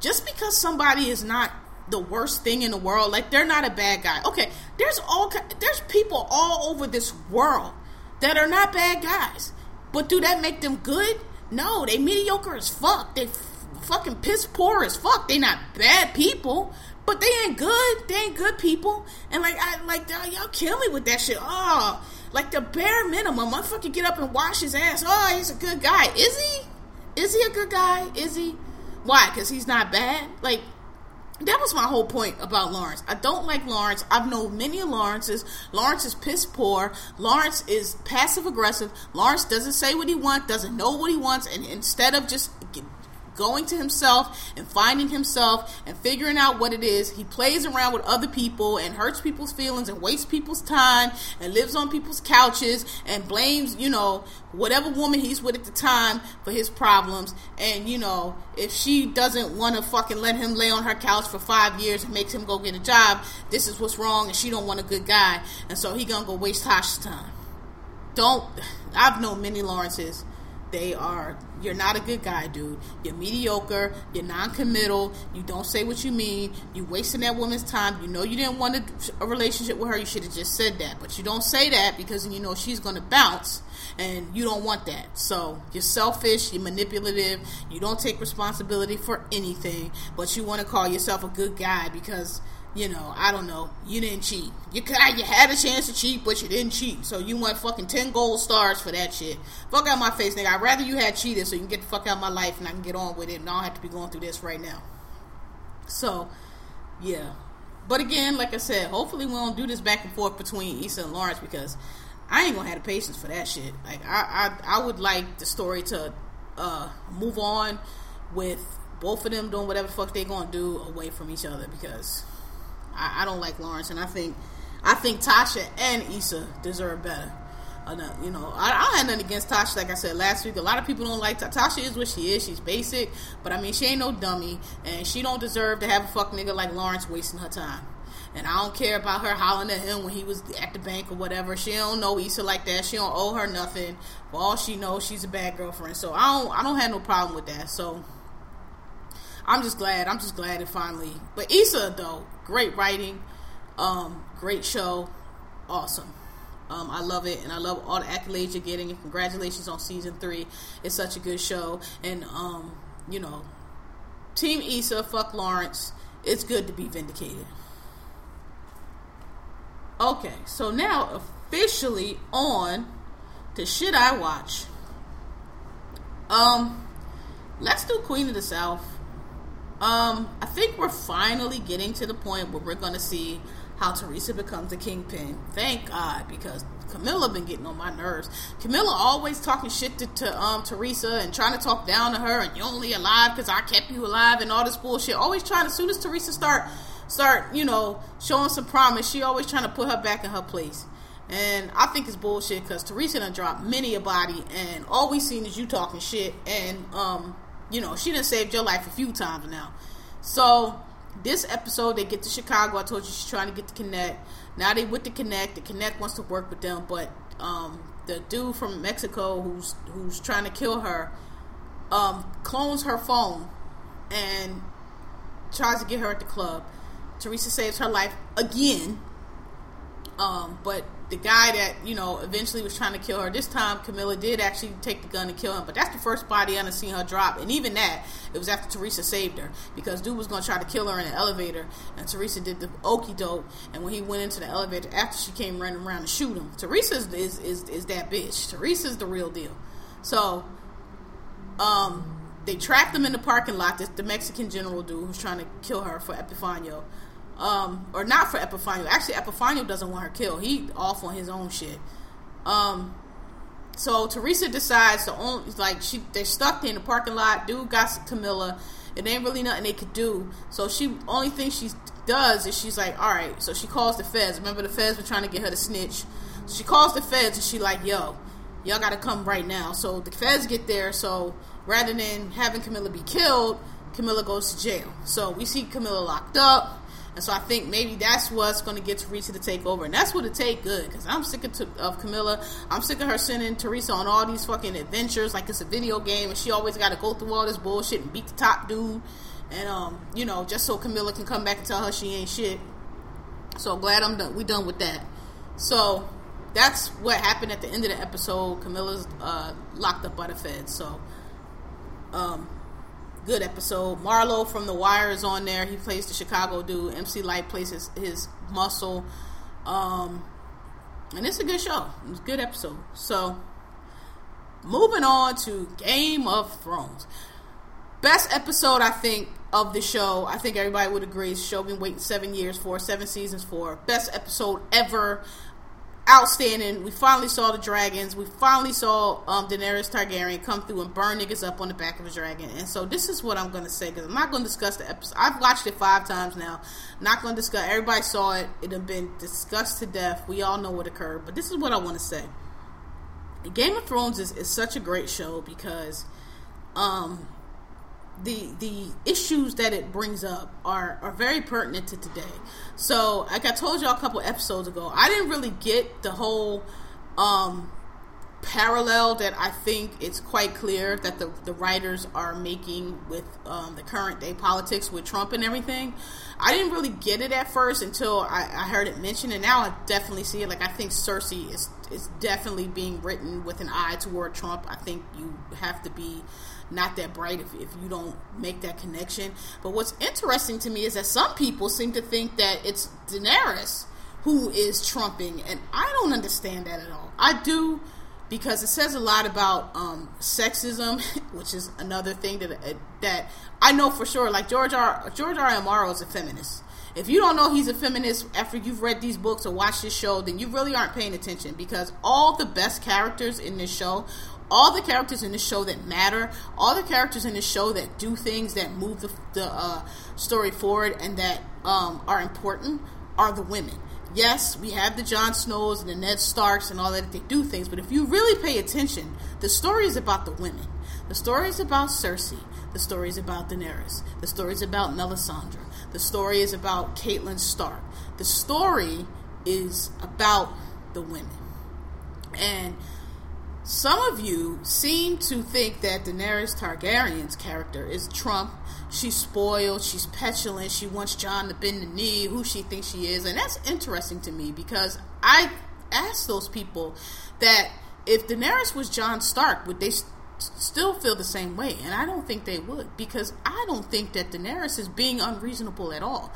just because somebody is not the worst thing in the world. Like they're not a bad guy. Okay, there's all there's people all over this world that are not bad guys. But do that make them good? No, they mediocre as fuck. They f- fucking piss poor as fuck. They not bad people, but they ain't good. They ain't good people. And like I like y'all kill me with that shit. Oh, like the bare minimum, motherfucker get up and wash his ass. Oh, he's a good guy. Is he? Is he a good guy? Is he? Why? Because he's not bad. Like that was my whole point about Lawrence. I don't like Lawrence. I've known many Lawrences. Lawrence is piss poor. Lawrence is passive aggressive. Lawrence doesn't say what he wants, doesn't know what he wants, and instead of just going to himself and finding himself and figuring out what it is. He plays around with other people and hurts people's feelings and wastes people's time and lives on people's couches and blames, you know, whatever woman he's with at the time for his problems. And, you know, if she doesn't want to fucking let him lay on her couch for five years and makes him go get a job, this is what's wrong and she don't want a good guy. And so he gonna go waste Tasha's time. Don't, I've known many Lawrences They are, you're not a good guy, dude. You're mediocre. You're non committal. You don't say what you mean. You're wasting that woman's time. You know you didn't want a, a relationship with her. You should have just said that. But you don't say that because you know she's going to bounce and you don't want that. So you're selfish, you're manipulative, you don't take responsibility for anything, but you want to call yourself a good guy because you know, I don't know, you didn't cheat. You could, you had a chance to cheat, but you didn't cheat. So you want fucking ten gold stars for that shit. Fuck out my face, nigga. I'd rather you had cheated so you can get the fuck out of my life and I can get on with it and I don't have to be going through this right now. So, yeah. But again, like I said, hopefully we don't do this back and forth between Issa and Lawrence because I ain't gonna have the patience for that shit. Like I, I, I would like the story to uh, move on with both of them doing whatever the fuck they gonna do away from each other because I, I don't like Lawrence, and I think I think Tasha and Issa deserve better. Uh, you know, I, I don't have nothing against Tasha. Like I said last week, a lot of people don't like Tasha. Tasha is what she is. She's basic, but I mean, she ain't no dummy, and she don't deserve to have a fuck nigga like Lawrence wasting her time. And I don't care about her hollering at him when he was at the bank or whatever. She don't know Issa like that. She don't owe her nothing. For all she knows, she's a bad girlfriend. So I don't I don't have no problem with that. So I'm just glad. I'm just glad it finally. But Issa though, great writing, um, great show, awesome. Um, I love it, and I love all the accolades you're getting. And congratulations on season three. It's such a good show, and um, you know, Team Issa, fuck Lawrence. It's good to be vindicated. Okay, so now officially on to shit I watch. Um, let's do Queen of the South. Um, I think we're finally getting to the point where we're going to see how Teresa becomes the kingpin. Thank God, because Camilla been getting on my nerves. Camilla always talking shit to, to um Teresa and trying to talk down to her, and you only alive because I kept you alive and all this bullshit. Always trying. As soon as Teresa start start, you know, showing some promise, she always trying to put her back in her place. And I think it's bullshit because Teresa done dropped many a body, and all we seen is you talking shit, and um you know, she done saved your life a few times now. So this episode, they get to Chicago. I told you she's trying to get to Connect. Now they with the Connect. The Connect wants to work with them, but um, the dude from Mexico who's who's trying to kill her um, clones her phone and tries to get her at the club. Teresa saves her life again. Um, but the guy that you know eventually was trying to kill her. This time camilla did actually take the gun and kill him but that's the first body i've seen her drop. And even that it was after teresa saved her because dude was going to try to kill her in the elevator and teresa did the okey doke and when he went into the elevator after she came running around to shoot him teresa is, is, is, is that bitch. Teresa's the real deal. So um they trapped him in the parking lot this the mexican general dude who's trying to kill her for epifanio um, or not for Epifanio. Actually, Epifanio doesn't want her killed. He off on his own shit. Um, so Teresa decides to only like she they're stuck in the parking lot. Dude got Camilla. It ain't really nothing they could do. So she only thing she does is she's like, all right. So she calls the feds. Remember the feds were trying to get her to snitch. So she calls the feds and she like, yo, y'all got to come right now. So the feds get there. So rather than having Camilla be killed, Camilla goes to jail. So we see Camilla locked up. And so I think maybe that's what's going to get Teresa to take over. And that's what it take good. Because I'm sick of, of Camilla. I'm sick of her sending Teresa on all these fucking adventures like it's a video game. And she always got to go through all this bullshit and beat the top dude. And, um, you know, just so Camilla can come back and tell her she ain't shit. So glad I'm done. We done with that. So that's what happened at the end of the episode. Camilla's uh, locked up by the feds. So, um, good episode. Marlo from The Wire is on there. He plays the Chicago dude. MC Lyte plays his, his muscle. Um, and it's a good show. It's a good episode. So, moving on to Game of Thrones. Best episode, I think, of the show. I think everybody would agree. Show been waiting seven years for, seven seasons for. Best episode ever outstanding. We finally saw the dragons. We finally saw um, Daenerys Targaryen come through and burn niggas up on the back of a dragon. And so this is what I'm going to say because I'm not going to discuss the episode. I've watched it five times now. Not going to discuss. Everybody saw it. It had been discussed to death. We all know what occurred. But this is what I want to say. Game of Thrones is, is such a great show because um, the the issues that it brings up are are very pertinent to today. So, like I told y'all a couple episodes ago, I didn't really get the whole um parallel that I think it's quite clear that the, the writers are making with um, the current day politics with Trump and everything. I didn't really get it at first until I, I heard it mentioned, and now I definitely see it. Like I think Cersei is is definitely being written with an eye toward Trump. I think you have to be not that bright if, if you don't make that connection. But what's interesting to me is that some people seem to think that it's Daenerys who is trumping, and I don't understand that at all. I do because it says a lot about um, sexism, which is another thing that uh, that I know for sure. Like George R. George R. Martin is a feminist. If you don't know he's a feminist after you've read these books or watched this show, then you really aren't paying attention because all the best characters in this show, all the characters in this show that matter, all the characters in this show that do things that move the, the uh, story forward and that um, are important are the women yes, we have the Jon Snows and the Ned Starks and all that. They do things, but if you really pay attention, the story is about the women. The story is about Cersei. The story is about Daenerys. The story is about Melisandre. The story is about Catelyn Stark. The story is about the women. And some of you seem to think that Daenerys Targaryen's character is Trump she's spoiled, she's petulant, she wants Jon to bend the knee, who she thinks she is. And that's interesting to me because I asked those people that if Daenerys was Jon Stark, would they st- still feel the same way? And I don't think they would because I don't think that Daenerys is being unreasonable at all.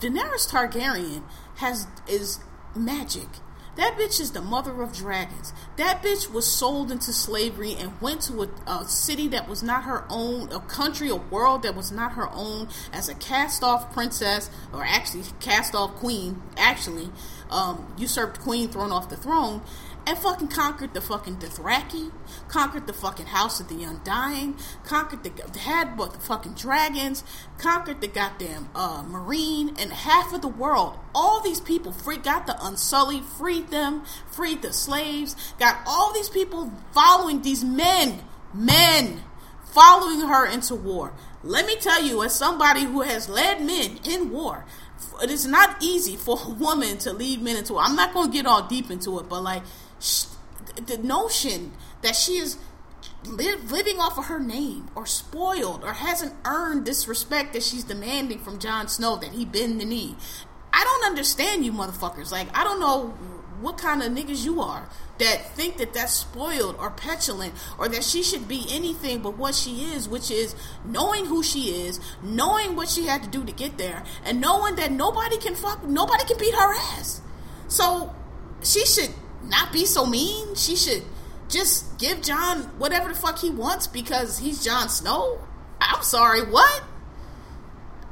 Daenerys Targaryen has is magic. That bitch is the mother of dragons. That bitch was sold into slavery and went to a, a, city that was not her own, a country, a world that was not her own, as a cast off princess, or actually cast off queen, actually, um, usurped queen thrown off the throne and fucking conquered the fucking Dothraki, conquered the fucking House of the Undying, conquered the had but the fucking dragons, conquered the goddamn uh, Meereen and half of the world. All these people free got the Unsullied, freed them, freed the slaves, got all these people following these men, men following her into war. Let me tell you, as somebody who has led men in war, it is not easy for a woman to lead men into. War. I'm not going to get all deep into it, but like the notion that she is living off of her name or spoiled or hasn't earned this respect that she's demanding from Jon Snow that he bend the knee. I don't understand you motherfuckers. Like, I don't know what kind of niggas you are that think that that's spoiled or petulant or that she should be anything but what she is, which is knowing who she is, knowing what she had to do to get there, and knowing that nobody can fuck, nobody can beat her ass. So she should not be so mean. She should just give Jon whatever the fuck he wants because he's Jon Snow. I'm sorry, what?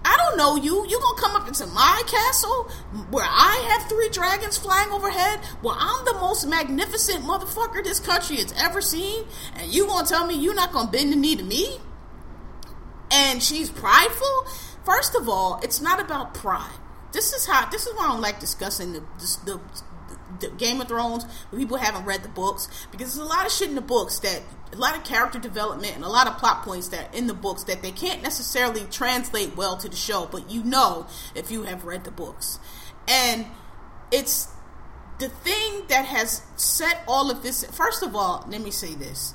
I don't know you. You gonna come up into my castle where I have three dragons flying overhead? Well, I'm the most magnificent motherfucker this country has ever seen, and you gonna tell me you're not gonna bend the knee to me? And she's prideful. First of all, it's not about pride. This is how. This is why I don't like discussing the the, Game of Thrones, but people haven't read the books because there's a lot of shit in the books that a lot of character development and a lot of plot points that in the books that they can't necessarily translate well to the show, but you know if you have read the books. And it's the thing that has set all of this. First of all, let me say this.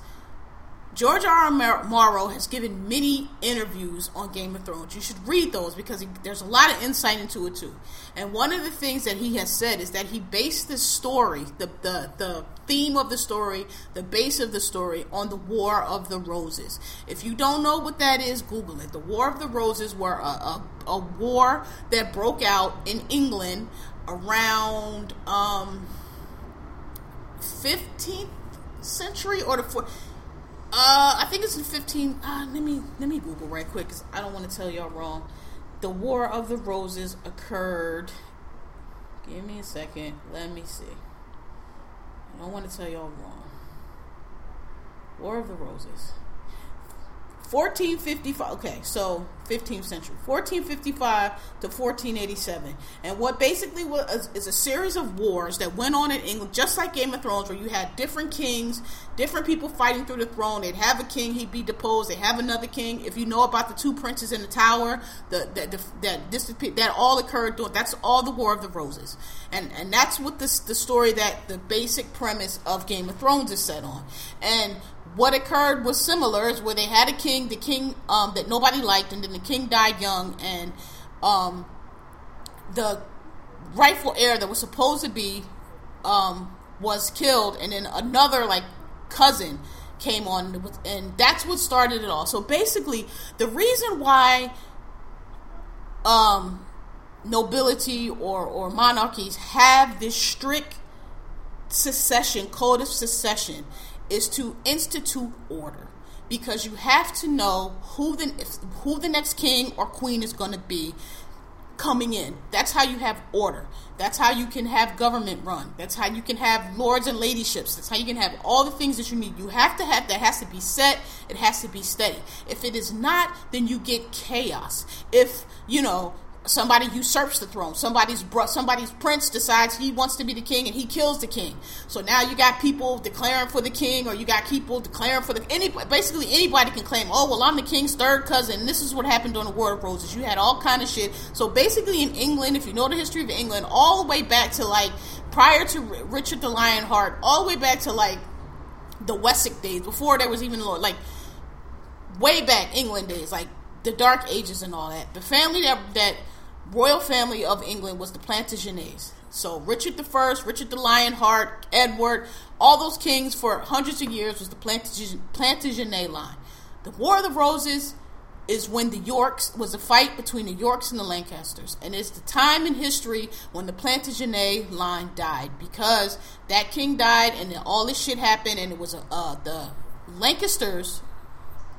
George R. R. Martin has given many interviews on Game of Thrones. You should read those because he, there's a lot of insight into it too. And one of the things that he has said is that he based the story, the, the, the theme of the story, the base of the story, on the War of the Roses. If you don't know what that is, Google it. The War of the Roses were a, a, a war that broke out in England around um, 15th century or the 4th uh, I think it's in 15. Uh, let me let me Google right quick because I don't want to tell y'all wrong. The War of the Roses occurred. Give me a second. Let me see. I don't want to tell y'all wrong. War of the Roses. 1455. Okay, so 15th century, 1455 to 1487, and what basically was is a series of wars that went on in England, just like Game of Thrones, where you had different kings, different people fighting through the throne. They'd have a king, he'd be deposed. they'd have another king. If you know about the two princes in the tower, the, the, the that this that all occurred during that's all the War of the Roses, and and that's what this the story that the basic premise of Game of Thrones is set on, and what occurred was similar is where they had a king, the king um, that nobody liked, and then the king died young, and um, the rightful heir that was supposed to be um, was killed, and then another like cousin came on, and that's what started it all. So basically, the reason why um, nobility or or monarchies have this strict succession code of succession is to institute order because you have to know who the who the next king or queen is going to be coming in. That's how you have order. That's how you can have government run. That's how you can have lords and ladyships. That's how you can have all the things that you need. You have to have that has to be set. It has to be steady. If it is not, then you get chaos. If you know somebody usurps the throne. Somebody's somebody's prince decides he wants to be the king and he kills the king. So now you got people declaring for the king, or you got people declaring for the any basically anybody can claim. Oh well, I'm the king's third cousin. This is what happened during the War of Roses. You had all kind of shit. So basically, in England, if you know the history of England, all the way back to like prior to Richard the Lionheart, all the way back to like the Wessex days, before there was even like way back England days, like the Dark Ages and all that. The family that that royal family of England was the Plantagenets. So Richard the First, Richard the Lionheart, Edward, all those kings for hundreds of years was the Plantagenet line. The War of the Roses is when the Yorks was a fight between the Yorks and the Lancasters, and it's the time in history when the Plantagenet line died because that king died and then all this shit happened, and it was uh, the Lancasters.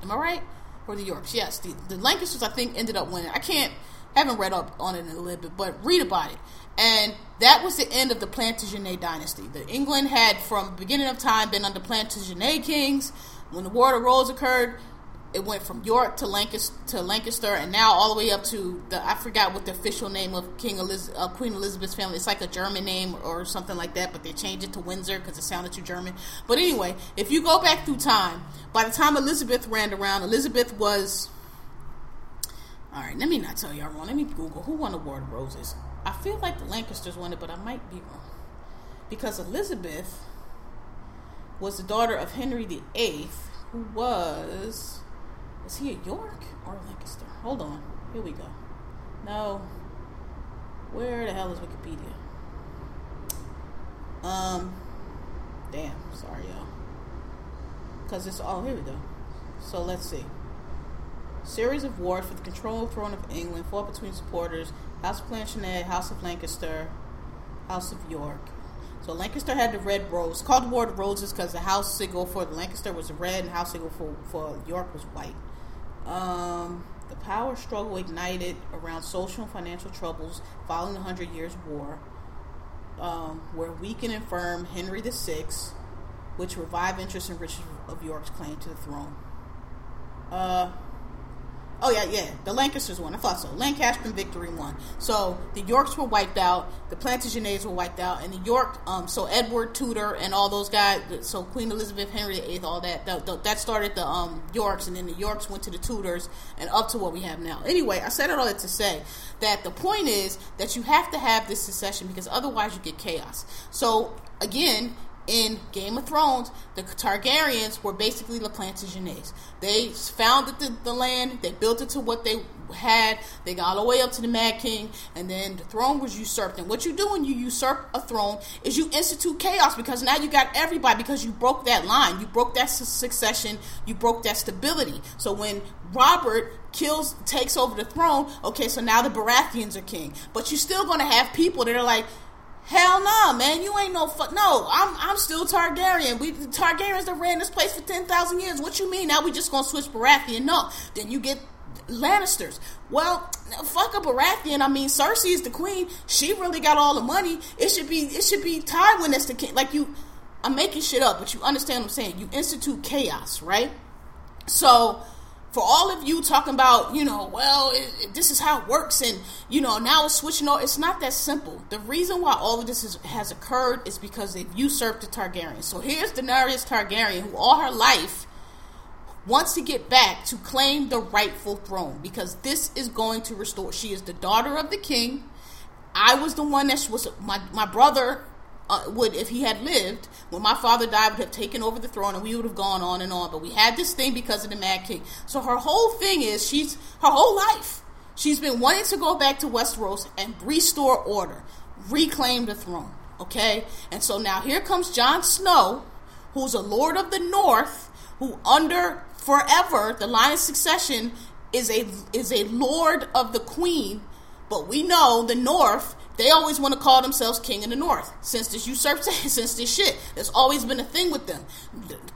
Am I right? Or the Yorks? Yes, the, the Lancasters I think ended up winning. I can't haven't read up on it in a little bit, but read about it. And that was the end of the Plantagenet dynasty. The England had, from beginning of time, been under Plantagenet kings. When the War of the occurred, it went from York to Lancaster, to Lancaster, and now all the way up to the I forgot what the official name of King Eliz- uh, Queen Elizabeth's family. It's like a German name or something like that, but they changed it to Windsor because it sounded too German. But anyway, if you go back through time, by the time Elizabeth ran around, Elizabeth was all right, let me not tell y'all wrong. Let me Google who won the War of Roses. I feel like the Lancasters won it, but I might be wrong because Elizabeth was the daughter of Henry VIII, who was was he a York or a Lancaster? Hold on, here we go. No, where the hell is Wikipedia? Um, damn, sorry y'all, because it's all here we go. So let's see series of wars for the control of the throne of England fought between supporters House of Plantagenet, House of Lancaster, House of York. So Lancaster had the red rose, called the War of Roses because the house signal for the Lancaster was red and house signal for, for York was white. Um, the power struggle ignited around social and financial troubles following the Hundred Years' War, um, where weak and infirm Henry VI, which revived interest in Richard of York's claim to the throne. Uh, Oh yeah, yeah. The Lancasters won. I thought so. Lancaster victory won. So the Yorks were wiped out. The Plantagenets were wiped out, and the York. Um, so Edward Tudor and all those guys. So Queen Elizabeth, Henry VIII, all that. The, the, that started the um, Yorks, and then the Yorks went to the Tudors, and up to what we have now. Anyway, I said it all that to say that the point is that you have to have this succession because otherwise you get chaos. So again, in Game of Thrones, the Targaryens were basically the Plantagenets. They founded the, the, land, they built it to what they had, they got all the way up to the Mad King, and then the throne was usurped. And what you do when you usurp a throne is you institute chaos because now you got everybody because you broke that line, you broke that succession, you broke that stability. So when Robert kills, takes over the throne, okay, so now the Baratheons are king, but you're still going to have people that are like, Hell no, nah, man. You ain't no fuck. No, I'm I'm still Targaryen. We Targaryens that ran this place for ten thousand years. What you mean? Now we just gonna switch Baratheon? No. Then you get Lannisters. Well, fuck a Baratheon. I mean, Cersei is the queen. She really got all the money. It should be it should be Tywin that's the king. Like you, I'm making shit up, but you understand what I'm saying. You institute chaos, right? So for all of you talking about, you know, well, it, it, this is how it works, and you know, now it's switching over. It's not that simple. The reason why all of this is, has occurred is because they've usurped the Targaryen. So here's Daenerys Targaryen, who all her life wants to get back to claim the rightful throne because this is going to restore. She is the daughter of the king. I was the one that was my my brother uh, would, if he had lived, when my father died, would have taken over the throne, and we would have gone on and on. But we had this thing because of the Mad King. So her whole thing is she's her whole life she's been wanting to go back to Westeros and restore order, reclaim the throne. Okay, and so now here comes Jon Snow, who's a Lord of the North, who under forever the line of succession is a is a Lord of the Queen. But we know the North they always want to call themselves king in the north. Since this usurpation, since this shit, there's always been a thing with them.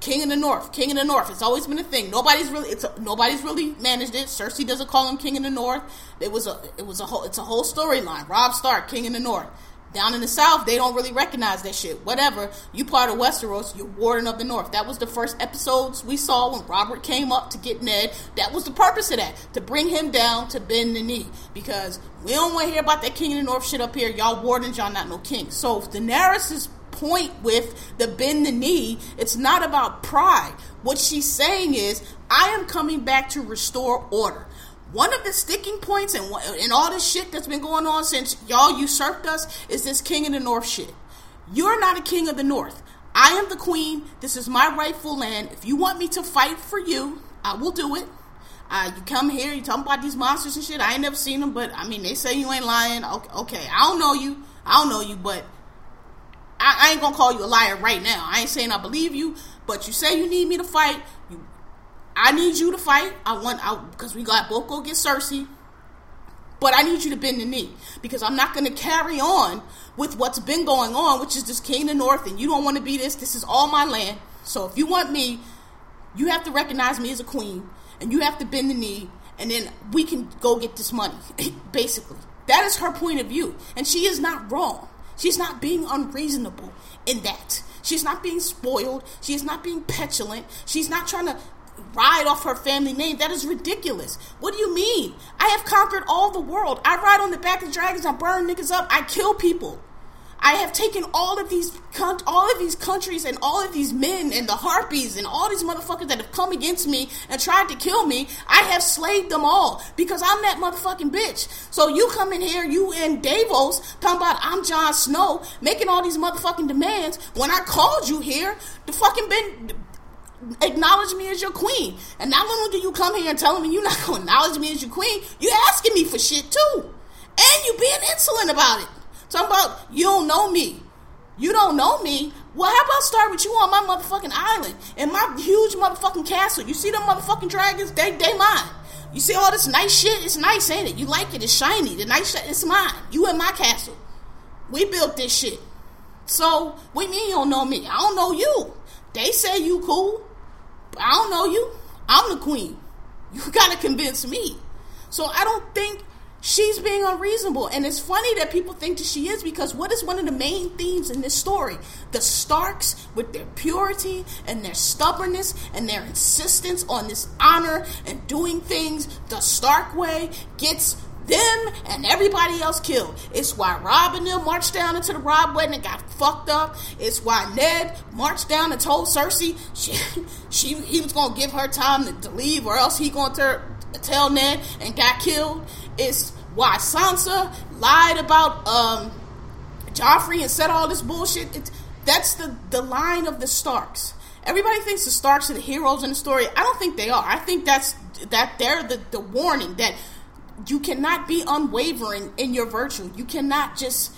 King in the north, king in the north. It's always been a thing. Nobody's really, it's a, nobody's really managed it. Cersei doesn't call him king in the north. It was a, it was a whole, it's a whole storyline. Robb Stark, king in the north. Down in the South, they don't really recognize that shit. Whatever. You part of Westeros, you're Warden of the North. That was the first episodes we saw when Robert came up to get Ned. That was the purpose of that. To bring him down to bend the knee. Because we don't want to hear about that King of the North shit up here. Y'all wardens, y'all not no king. So if Daenerys' point with the bend the knee, it's not about pride. What she's saying is, I am coming back to restore order one of the sticking points and and all this shit that's been going on since y'all usurped us is this king of the north shit. You're not a king of the north. I am the queen. This is my rightful land. If you want me to fight for you, I will do it. Uh, you come here, you talking about these monsters and shit. I ain't never seen them, but I mean, they say you ain't lying. Okay, okay. I don't know you. I don't know you, but I, I ain't gonna call you a liar right now. I ain't saying I believe you, but you say you need me to fight. I need you to fight. I want out because we got both go get Cersei. But I need you to bend the knee because I'm not going to carry on with what's been going on, which is this king of north, and you don't want to be this. This is all my land. So if you want me, you have to recognize me as a queen, and you have to bend the knee, and then we can go get this money. Basically, that is her point of view, and she is not wrong. She's not being unreasonable in that. She's not being spoiled. She is not being petulant. She's not trying to ride off her family name. That is ridiculous. What do you mean? I have conquered all the world. I ride on the back of dragons. I burn niggas up. I kill people. I have taken all of these all of these countries and all of these men and the harpies and all these motherfuckers that have come against me and tried to kill me. I have slayed them all because I'm that motherfucking bitch. So you come in here, you and Davos talking about I'm Jon Snow making all these motherfucking demands when I called you here. The fucking been acknowledge me as your queen. And not only do you come here and tell me you're not going to acknowledge me as your queen, you're asking me for shit too. And you being insolent about it. Talking about you don't know me. You don't know me. Well, how about start with you on my motherfucking island and my huge motherfucking castle? You see them motherfucking dragons? They they mine. You see all this nice shit? It's nice, ain't it? You like it? It's shiny. The nice shit, it's mine. You in my castle. We built this shit. So, what mean you don't know me? I don't know you. They say you cool. I don't know you. I'm the queen. You gotta convince me. So I don't think she's being unreasonable. And it's funny that people think that she is because what is one of the main themes in this story? The Starks, with their purity and their stubbornness and their insistence on this honor and doing things the Stark way, gets them and everybody else killed. It's why Robb and them marched down into the Robb wedding and got fucked up. It's why Ned marched down and told Cersei she, she he was gonna give her time to, to leave or else he gonna ter- tell Ned and got killed. It's why Sansa lied about um, Joffrey and said all this bullshit. It, that's the the line of the Starks. Everybody thinks the Starks are the heroes in the story. I don't think they are. I think that's that they're the, the warning that you cannot be unwavering in your virtue. You cannot just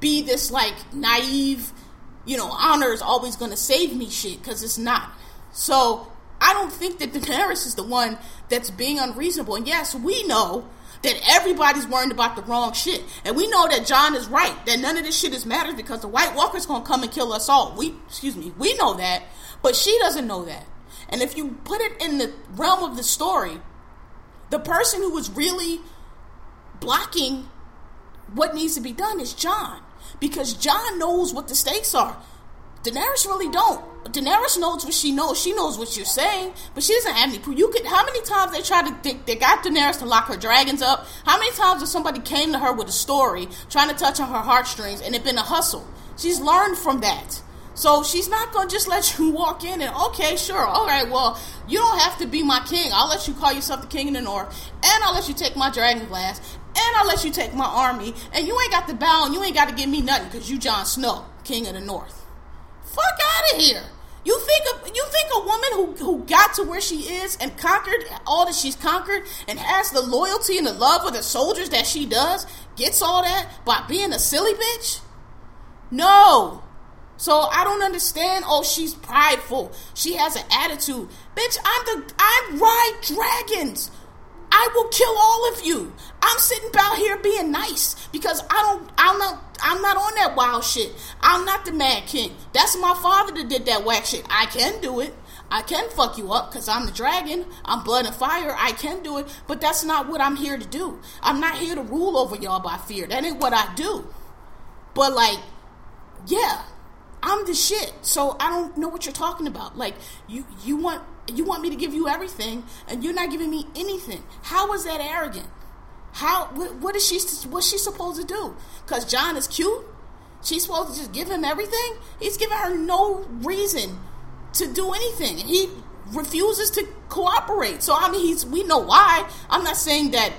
be this like naive, you know, honor is always going to save me shit because it's not. So I don't think that Daenerys is the one that's being unreasonable. And yes, we know that everybody's worried about the wrong shit. And we know that Jon is right, that none of this shit is matters because the White Walker's gonna come and kill us all. We excuse me, we know that, but she doesn't know that. And if you put it in the realm of the story, the person who was really blocking what needs to be done is Jon Because Jon knows what the stakes are. Daenerys really don't. Daenerys knows what she knows. She knows what you're saying, but she doesn't have any proof. You could. How many times they tried to? They, they got Daenerys to lock her dragons up. How many times has somebody came to her with a story trying to touch on her heartstrings, and it been a hustle? She's learned from that. So she's not gonna just let you walk in and okay, sure, all right, well, you don't have to be my king. I'll let you call yourself the king in the north, and I'll let you take my dragon glass, and I'll let you take my army, and you ain't got to bow and you ain't got to give me nothing because you Jon Snow, king of the north. Fuck out of here. You think a, you think a woman who, who got to where she is and conquered all that she's conquered and has the loyalty and the love of the soldiers that she does gets all that by being a silly bitch? No. So I don't understand. Oh, she's prideful. She has an attitude. Bitch, I'm the I ride dragons. I will kill all of you. I'm sitting out here being nice because I don't I'm not I'm not on that wild shit. I'm not the mad king. That's my father that did that whack shit. I can do it. I can fuck you up because I'm the dragon. I'm blood and fire. I can do it, but that's not what I'm here to do. I'm not here to rule over y'all by fear. That ain't what I do. But like, yeah, I'm the shit. So I don't know what you're talking about. Like you you want you want me to give you everything and you're not giving me anything. How is that arrogant? How what, what is she what's she supposed to do? Cuz Jon is cute? She's supposed to just give him everything? He's giving her no reason to do anything. He refuses to cooperate. So I mean he's we know why. I'm not saying that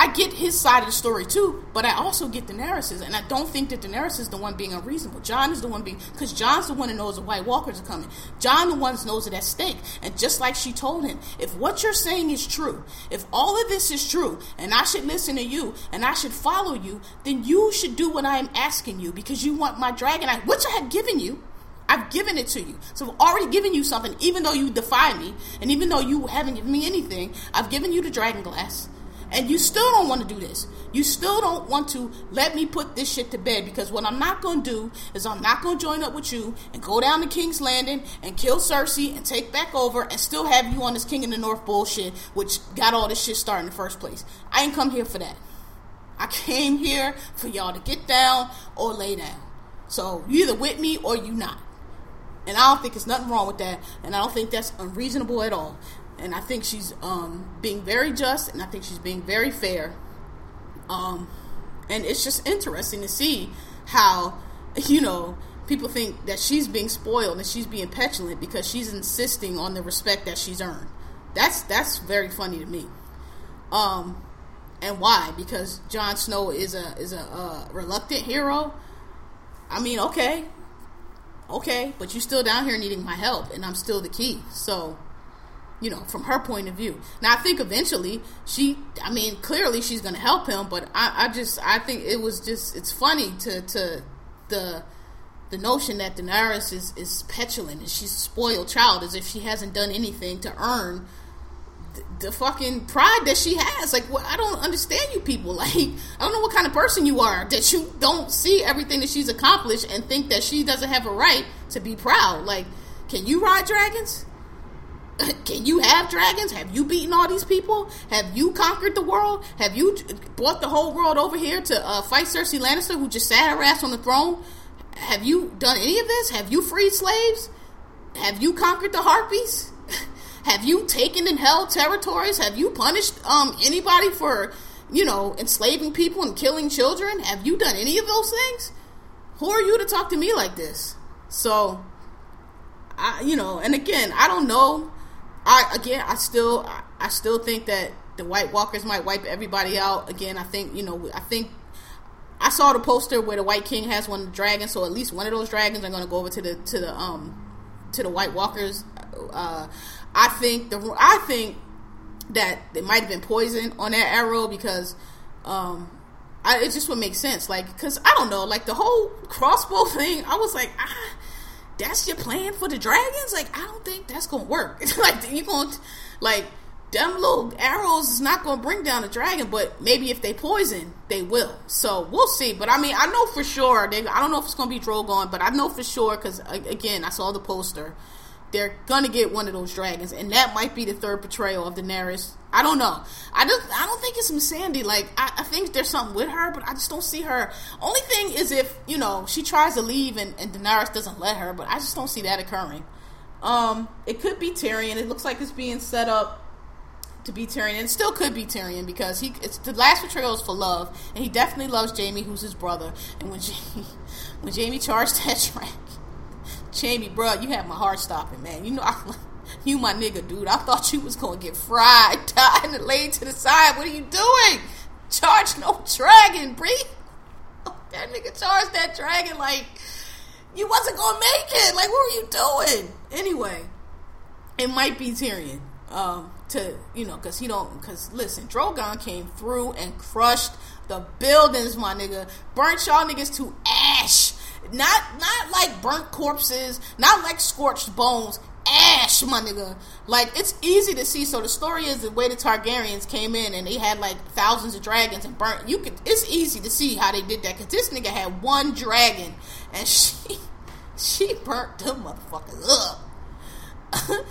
I get his side of the story too, but I also get Daenerys's, and I don't think that Daenerys is the one being unreasonable. Jon is the one being, because Jon's the one that knows the White Walkers are coming. Jon the one that knows it at stake, and just like she told him, if what you're saying is true, if all of this is true, and I should listen to you, and I should follow you, then you should do what I am asking you, because you want my dragon, which I have given you. I've given it to you. So I've already given you something, even though you defy me, and even though you haven't given me anything, I've given you the dragon glass. And you still don't want to do this. You still don't want to let me put this shit to bed because what I'm not going to do is I'm not going to join up with you and go down to King's Landing and kill Cersei and take back over and still have you on this King in the North bullshit, which got all this shit started in the first place. I ain't come here for that. I came here for y'all to get down or lay down. So you either with me or you not. And I don't think there's nothing wrong with that. And I don't think that's unreasonable at all and I think she's um, being very just, and I think she's being very fair. Um, and it's just interesting to see how you know people think that she's being spoiled and she's being petulant because she's insisting on the respect that she's earned. That's that's very funny to me. Um, and why? Because Jon Snow is a is a reluctant hero. I mean, okay, okay, but you're still down here needing my help, and I'm still the key. So you know, from her point of view. Now, I think eventually she, I mean, clearly she's going to help him, but I, I just, I think it was just, it's funny to, to the, the notion that Daenerys is, is petulant and she's a spoiled child as if she hasn't done anything to earn the, the fucking pride that she has. Like, well, I don't understand you people. Like, I don't know what kind of person you are that you don't see everything that she's accomplished and think that she doesn't have a right to be proud. Like, can you ride dragons? Can you have dragons? Have you beaten all these people? Have you conquered the world? Have you brought the whole world over here to uh, fight Cersei Lannister, who just sat her ass on the throne? Have you done any of this? Have you freed slaves? Have you conquered the harpies? have you taken and held territories? Have you punished um, anybody for, you know, enslaving people and killing children? Have you done any of those things? Who are you to talk to me like this? So, I, you know, and again, I don't know I again, I still, I still think that the White Walkers might wipe everybody out. Again, I think you know, I think I saw the poster where the White King has one dragons, so at least one of those dragons are going to go over to the to the um to the White Walkers. Uh, I think the I think that it might have been poison on that arrow because um I, it just would make sense. Like, because I don't know, like the whole crossbow thing, I was like, ah, that's your plan for the dragons? Like, I don't think that's gonna work. like, you gonna like them little arrows is not gonna bring down the dragon, but maybe if they poison, they will. So we'll see. But I mean, I know for sure. They, I don't know if it's gonna be Drogon, but I know for sure because again, I saw the poster. They're gonna get one of those dragons, and that might be the third portrayal of Daenerys. I don't know. I just I don't think it's Missandei. Like I, I think there's something with her, but I just don't see her. Only thing is if you know she tries to leave and, and Daenerys doesn't let her, but I just don't see that occurring. Um, it could be Tyrion. It looks like it's being set up to be Tyrion, and it still could be Tyrion because he it's the last betrayal is for love, and he definitely loves Jaime, who's his brother. And when Jaime, when Jaime charged that dragon, Jaime, bro, you had my heart stopping, man. You know, I, you my nigga, dude. I thought you was gonna get fried, died, and laid to the side. What are you doing? Charge no dragon, Bree. That nigga charged that dragon like you wasn't gonna make it. Like, what were you doing? Anyway, it might be Tyrion. Um, to you know, cause he don't. Cause listen, Drogon came through and crushed the buildings, my nigga. Burnt y'all niggas to ash. Not not like burnt corpses, not like scorched bones. Ash, my nigga. Like it's easy to see. So the story is the way the Targaryens came in and they had like thousands of dragons and burnt. You could. It's easy to see how they did that because this nigga had one dragon and she she burnt them motherfuckers up.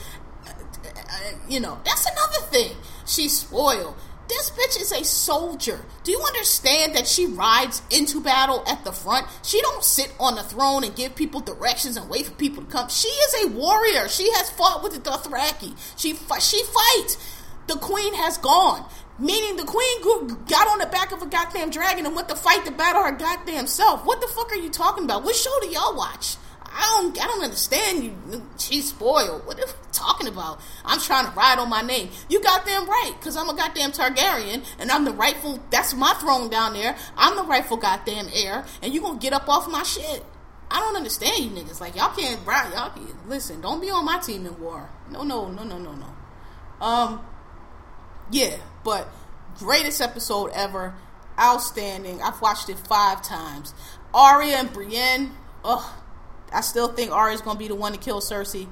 you know, that's another thing. She's spoiled. This bitch is a soldier. Do you understand that she rides into battle at the front? She don't sit on the throne and give people directions and wait for people to come. She is a warrior. She has fought with the Dothraki. She she fights. The queen has gone. Meaning the queen got on the back of a goddamn dragon and went to fight to battle her goddamn self. What the fuck are you talking about? What show do y'all watch? I don't I don't understand you. She's spoiled. What are you talking about? I'm trying to ride on my name. You got goddamn right, because I'm a goddamn Targaryen, and I'm the rightful. That's my throne down there. I'm the rightful goddamn heir, and you gonna get up off my shit. I don't understand you niggas. Like y'all can't ride. Y'all can't, listen. Don't be on my team in war. No, no, no, no, no, no. Um, yeah, but greatest episode ever. Outstanding. I've watched it five times. Arya and Brienne. Ugh I still think Arya's gonna be the one to kill Cersei.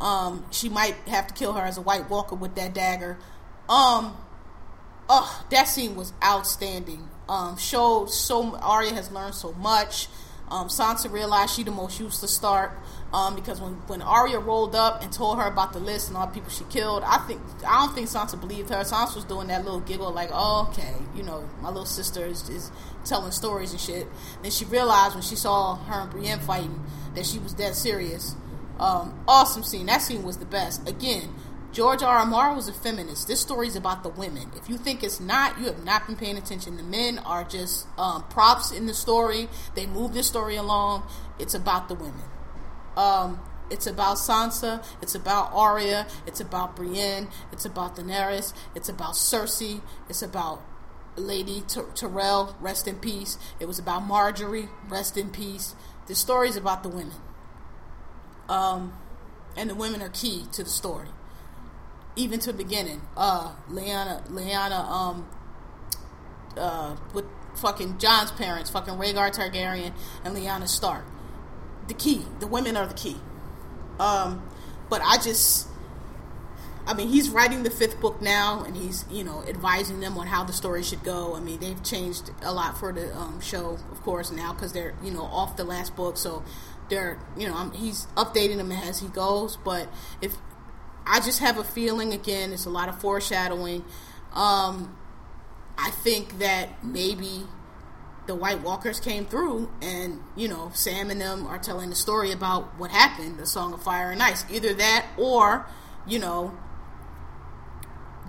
Um, she might have to kill her as a White Walker with that dagger. Um, oh, that scene was outstanding. Um, showed so Arya has learned so much. Um, Sansa realized she the most useless Stark. Um, because when, when Arya rolled up and told her about the list and all the people she killed, I think I don't think Sansa believed her. Sansa was doing that little giggle like, oh, okay, you know, my little sister is, is telling stories and shit. Then she realized when she saw her and Brienne fighting that she was dead serious. Um, awesome scene. That scene was the best. Again, George R. R. Was a feminist. This story is about the women. If you think it's not, you have not been paying attention. The men are just um, props in the story. They move the story along. It's about the women. Um, it's about Sansa. It's about Arya. It's about Brienne. It's about Daenerys. It's about Cersei. It's about Lady T- Tyrell. Rest in peace. It was about Margaery. Rest in peace. The story is about the women. Um, and the women are key to the story. Even to the beginning. Uh, Lyanna, Lyanna, um, uh, with fucking Jon's parents, fucking Rhaegar Targaryen and Lyanna Stark. The key. The women are the key. Um, but I just, I mean, he's writing the fifth book now, and he's you know advising them on how the story should go. I mean, they've changed a lot for the um, show, of course, now because they're you know off the last book, so they're you know I'm, he's updating them as he goes. But if I just have a feeling again, it's a lot of foreshadowing. Um, I think that maybe the White Walkers came through, and you know Sam and them are telling the story about what happened, the Song of Fire and Ice. Either that, or you know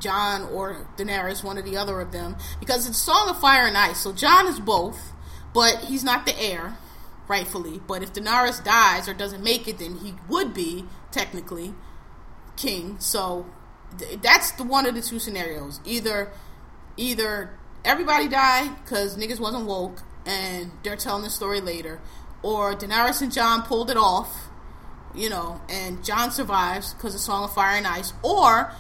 Jon or Daenerys, one or the other of them, because it's Song of Fire and Ice. So Jon is both, but he's not the heir, rightfully. But if Daenerys dies or doesn't make it, then he would be technically king. So th- that's the one of the two scenarios. Either, either everybody died because niggas wasn't woke, and they're telling the story later, or Daenerys and Jon pulled it off, you know, and Jon survives because of Song of Fire and Ice, or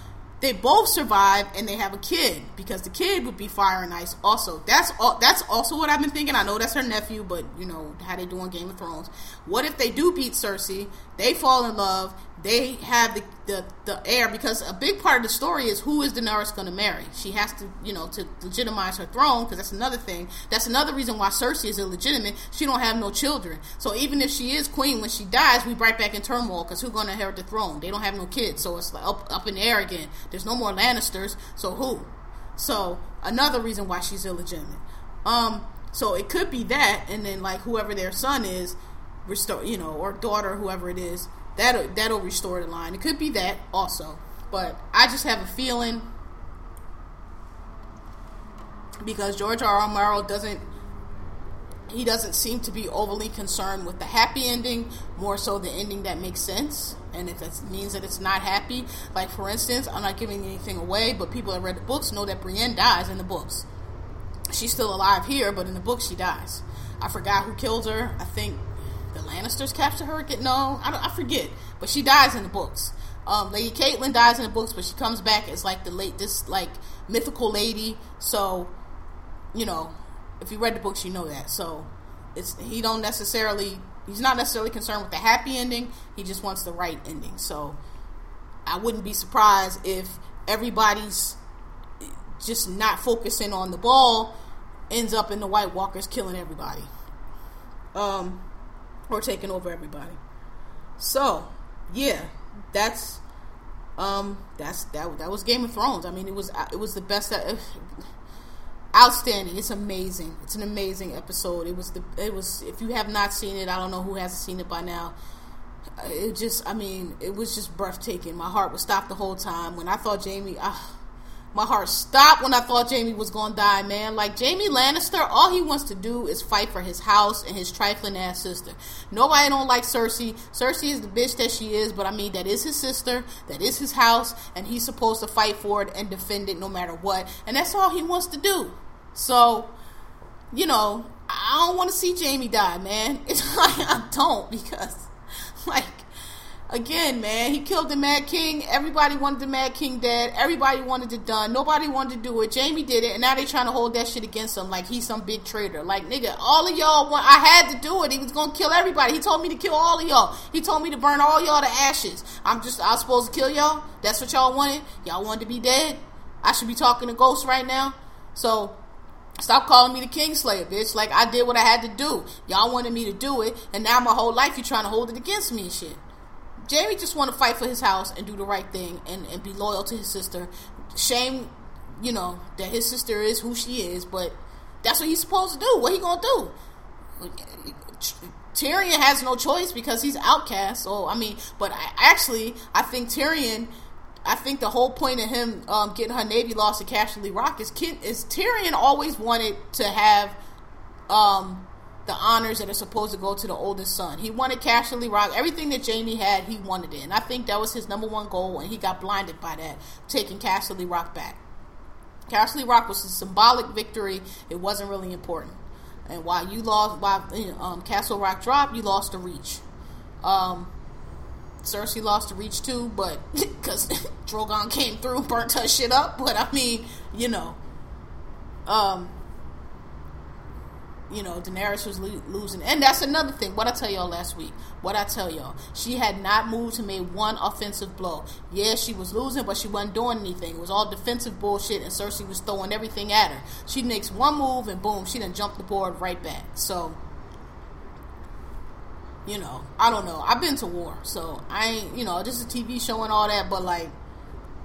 they both survive and they have a kid because the kid would be fire and ice also. That's all that's also what i've been thinking. I know that's her nephew but you know how they do on game of thrones. What if they do beat cersei? They fall in love they have the, the the heir because a big part of the story is who is Daenerys going to marry. She has to, you know, to legitimize her throne because that's another thing. That's another reason why Cersei is illegitimate. She don't have no children. So even if she is queen, when she dies, we right back in turmoil because who's going to inherit the throne? They don't have no kids, so it's like up up in the air again. There's no more Lannisters, so who? So another reason why she's illegitimate. Um, so it could be that, and then like whoever their son is, restore, you know, or daughter, whoever it is That'll that'll restore the line. It could be that also, but I just have a feeling because George R. R. Martin doesn't he doesn't seem to be overly concerned with the happy ending, more so the ending that makes sense. And if that means that it's not happy, like for instance, I'm not giving anything away, but people that read the books know that Brienne dies in the books. She's still alive here, but in the book she dies. I forgot who killed her. I think the Lannisters capture her. Get no, I, I forget, but she dies in the books. Um, lady Catelyn dies in the books, but she comes back as like the late this like mythical lady. So, you know, if you read the books, you know that. So, it's he don't necessarily he's not necessarily concerned with the happy ending. He just wants the right ending. So, I wouldn't be surprised if everybody's just not focusing on the ball ends up in the White Walkers killing everybody. Um, or taking over everybody. So, yeah, that's um that's that that was Game of Thrones. I mean, it was it was the best uh, outstanding. It's amazing. It's an amazing episode. It was the it was if you have not seen it, I don't know who hasn't seen it by now. It just I mean, it was just breathtaking. My heart was stopped the whole time when I thought Jaime uh, my heart stopped when I thought Jaime was gonna die, man. Like Jaime Lannister, all he wants to do is fight for his house and his trifling ass sister. Nobody don't like Cersei. Cersei is the bitch that she is, but I mean that is his sister, that is his house, and he's supposed to fight for it and defend it no matter what. And that's all he wants to do. So, you know, I don't want to see Jaime die, man. It's like I don't because, like, again, man, he killed the Mad King. Everybody wanted the Mad King dead. Everybody wanted it done. Nobody wanted to do it. Jaime did it, and now they trying to hold that shit against him like he's some big traitor. Like, nigga, all of y'all want. I had to do it. He was gonna kill everybody. He told me to kill all of y'all. He told me to burn all y'all to ashes. I'm just, I was supposed to kill y'all. That's what y'all wanted. Y'all wanted to be dead. I should be talking to ghosts right now. So Stop calling me the Kingslayer, bitch. Like I did what I had to do. Y'all wanted me to do it, and now my whole life you're trying to hold it against me and shit. Jaime just want to fight for his house and do the right thing and, and be loyal to his sister. Shame, you know, that his sister is who she is, but that's what he's supposed to do. What he gonna do? Tyrion has no choice because he's outcast. So I mean, but I, actually, I think Tyrion. I think the whole point of him um, getting her navy lost to Casterly Rock is, is Tyrion always wanted to have um, the honors that are supposed to go to the oldest son. He wanted Casterly Rock. Everything that Jaime had, he wanted it. And I think that was his number one goal, and he got blinded by that, taking Casterly Rock back. Casterly Rock was a symbolic victory. It wasn't really important. And while you lost, while um, Castle Rock dropped, you lost the reach. Um, Cersei lost the reach too, but because Drogon came through burnt her shit up. But I mean, you know, um, you know, Daenerys was lo- losing. And that's another thing. What I tell y'all last week. What I tell y'all. She had not moved to make one offensive blow. Yeah, she was losing, but she wasn't doing anything. It was all defensive bullshit, and Cersei was throwing everything at her. She makes one move, and boom, she done jumped the board right back. So, you know, I don't know. I've been to war, so I ain't, you know, just a TV show and all that, but like,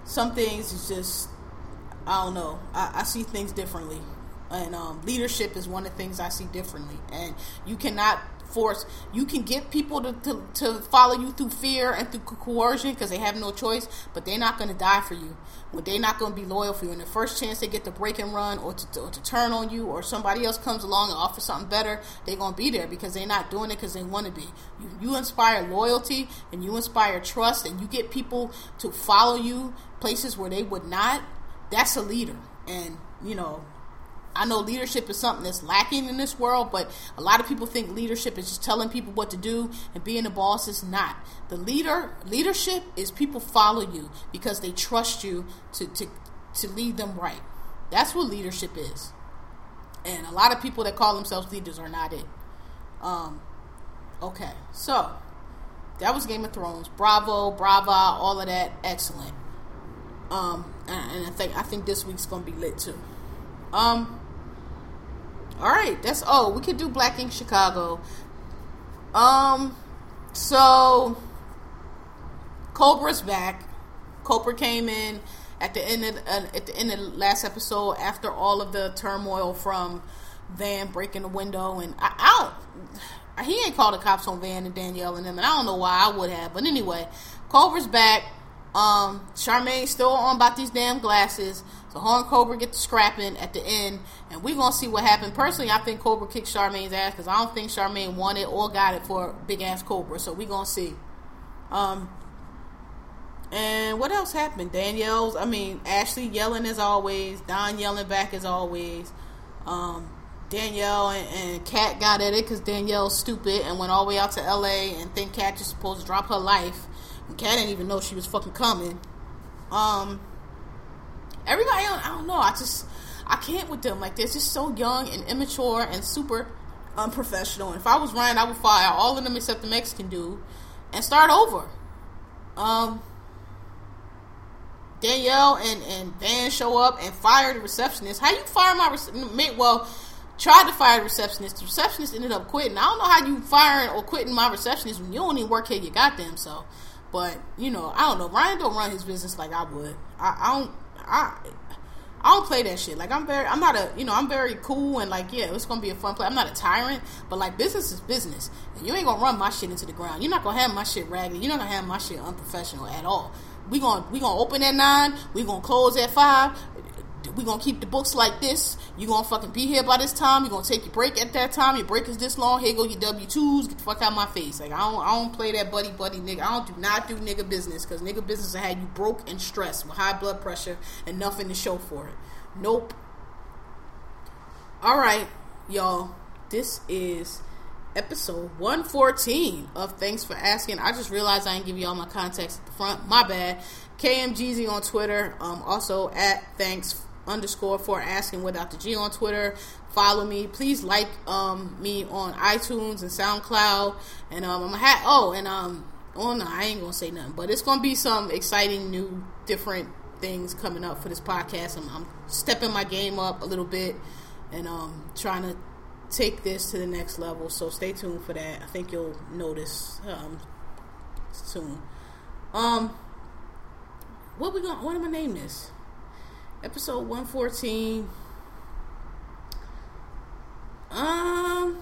some things is just, I don't know. I, I see things differently and um, leadership is one of the things I see differently. And you cannot force. You can get people to, to, to follow you through fear and through coercion because they have no choice, but they're not going to die for you. When they're not going to be loyal for you, and the first chance they get to break and run or to, or to turn on you, or somebody else comes along and offers something better, they're going to be there because they're not doing it because they want to be. You, you inspire loyalty and you inspire trust, and you get people to follow you places where they would not. That's a leader, and you know I know leadership is something that's lacking in this world, but a lot of people think leadership is just telling people what to do and being a boss is not. The leader leadership is people follow you because they trust you to to, to lead them right. That's what leadership is. And a lot of people that call themselves leaders are not it. Um, okay, so that was Game of Thrones. Bravo, brava, all of that, excellent. Um, and, I think I think this week's gonna be lit too. Um, all right, that's oh we could do Black Ink Chicago. Um, so Cobra's back. Cobra came in at the end of uh, at the end of the last episode after all of the turmoil from Van breaking the window and I, I don't he ain't called the cops on Van and Danielle and them and I don't know why I would have but anyway Cobra's back um Charmaine's still on about these damn glasses so her and Cobra get to scrapping at the end and we're gonna see what happened personally I think Cobra kicked Charmaine's ass because I don't think Charmaine wanted or got it for big ass Cobra so we're gonna see um and what else happened? Danielle's, I mean, Ashley yelling as always, Don yelling back as always. Um, Danielle and, and Kat got at it because Danielle's stupid and went all the way out to LA and think Kat just supposed to drop her life. And Kat didn't even know she was fucking coming. Um, everybody, I don't know. I just, I can't with them. Like, they're just so young and immature and super unprofessional. And if I was Ryan, I would fire all of them except the Mexican dude and start over. Um, Danielle and, and Van show up and fire the receptionist. How you fire my receptionist? Well, tried to fire the receptionist. The receptionist ended up quitting. I don't know how you firing or quitting my receptionist when you don't even work here. You got them so. But you know, I don't know. Ryan don't run his business like I would. I, I don't. I. I don't play that shit. Like I'm very, I'm not a, you know, I'm very cool and like, yeah, it's gonna be a fun play. I'm not a tyrant, but like business is business, and you ain't gonna run my shit into the ground. You're not gonna have my shit raggedy. You're not gonna have my shit unprofessional at all we gonna we gonna open at nine. We gonna close at five. We gonna keep the books like this. You're gonna fucking be here by this time. You're gonna take your break at that time. Your break is this long. Here go your W twos. Get the fuck out my face. Like I don't I don't play that buddy buddy nigga. I don't do not do nigga business because nigga business will have you broke and stressed with high blood pressure and nothing to show for it. Nope. All right, y'all. This is episode 114 of Thanks for Asking. I just realized I didn't give you all my contacts at the front. My bad. KMGZ on Twitter. Um, also at thanks underscore for asking without the G on Twitter. Follow me. Please like um, me on iTunes and SoundCloud. And um, I'm a ha- oh and um oh no I ain't gonna say nothing, but it's gonna be some exciting new different things coming up for this podcast. I'm, I'm stepping my game up a little bit and um trying to take this to the next level. So stay tuned for that. I think you'll notice um, soon. Um, what we going? What am I name this? Episode one fourteen. Um.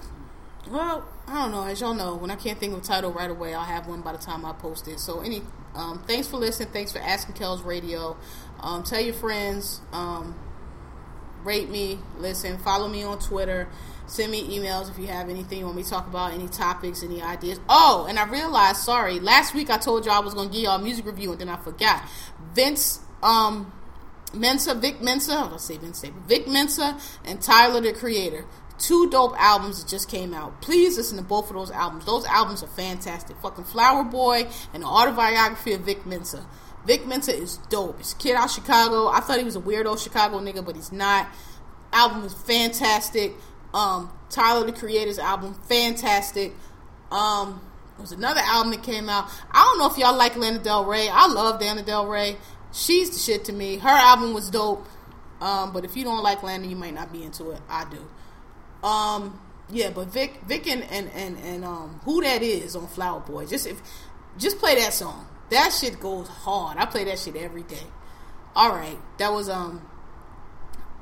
Well, I don't know. As y'all know, when I can't think of a title right away, I'll have one by the time I post it. So, any, um, thanks for listening. Thanks for asking Kellz Radio. Um, tell your friends. Um, rate me. Listen. Follow me on Twitter Send me emails if you have anything you want me to talk about, any topics, any ideas. Oh, and I realized, sorry, last week I told y'all I was to give y'all a music review and then I forgot. Vince, um, Mensa, Vic Mensa, I say Vince Vic Mensa and Tyler the Creator. Two dope albums that just came out. Please listen to both of those albums. Those albums are fantastic. Fucking Flower Boy and the autobiography of Vic Mensa. Vic Mensa is dope. A kid out Chicago. I thought he was a weirdo Chicago nigga, but he's not. Album is fantastic. Um, Tyler the Creator's album, fantastic. Um, there was another album that came out. I don't know if y'all like Lana Del Rey. I love Lana Del Rey. She's the shit to me. Her album was dope. Um, but if you don't like Lana, you might not be into it. I do. Um, yeah, but Vic, Vic, and and and, and um, who that is on Flower Boy. Just if, just play that song. That shit goes hard. I play that shit every day. All right, that was um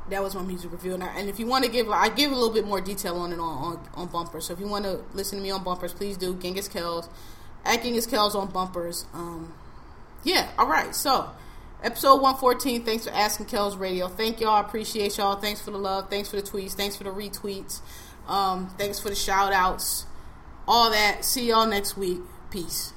that was my music review. And, I, and if you want to give, I give a little bit more detail on it on, on, on bumpers. So if you want to listen to me on bumpers, please do. Genghis Kellz, at Genghis Kellz on bumpers. Um, yeah, all right. So episode 114. Thanks for asking Kellz Radio. Thank y'all. Appreciate y'all. Thanks for the love. Thanks for the tweets. Thanks for the retweets. Um, thanks for the shout outs. All that. See y'all next week. Peace.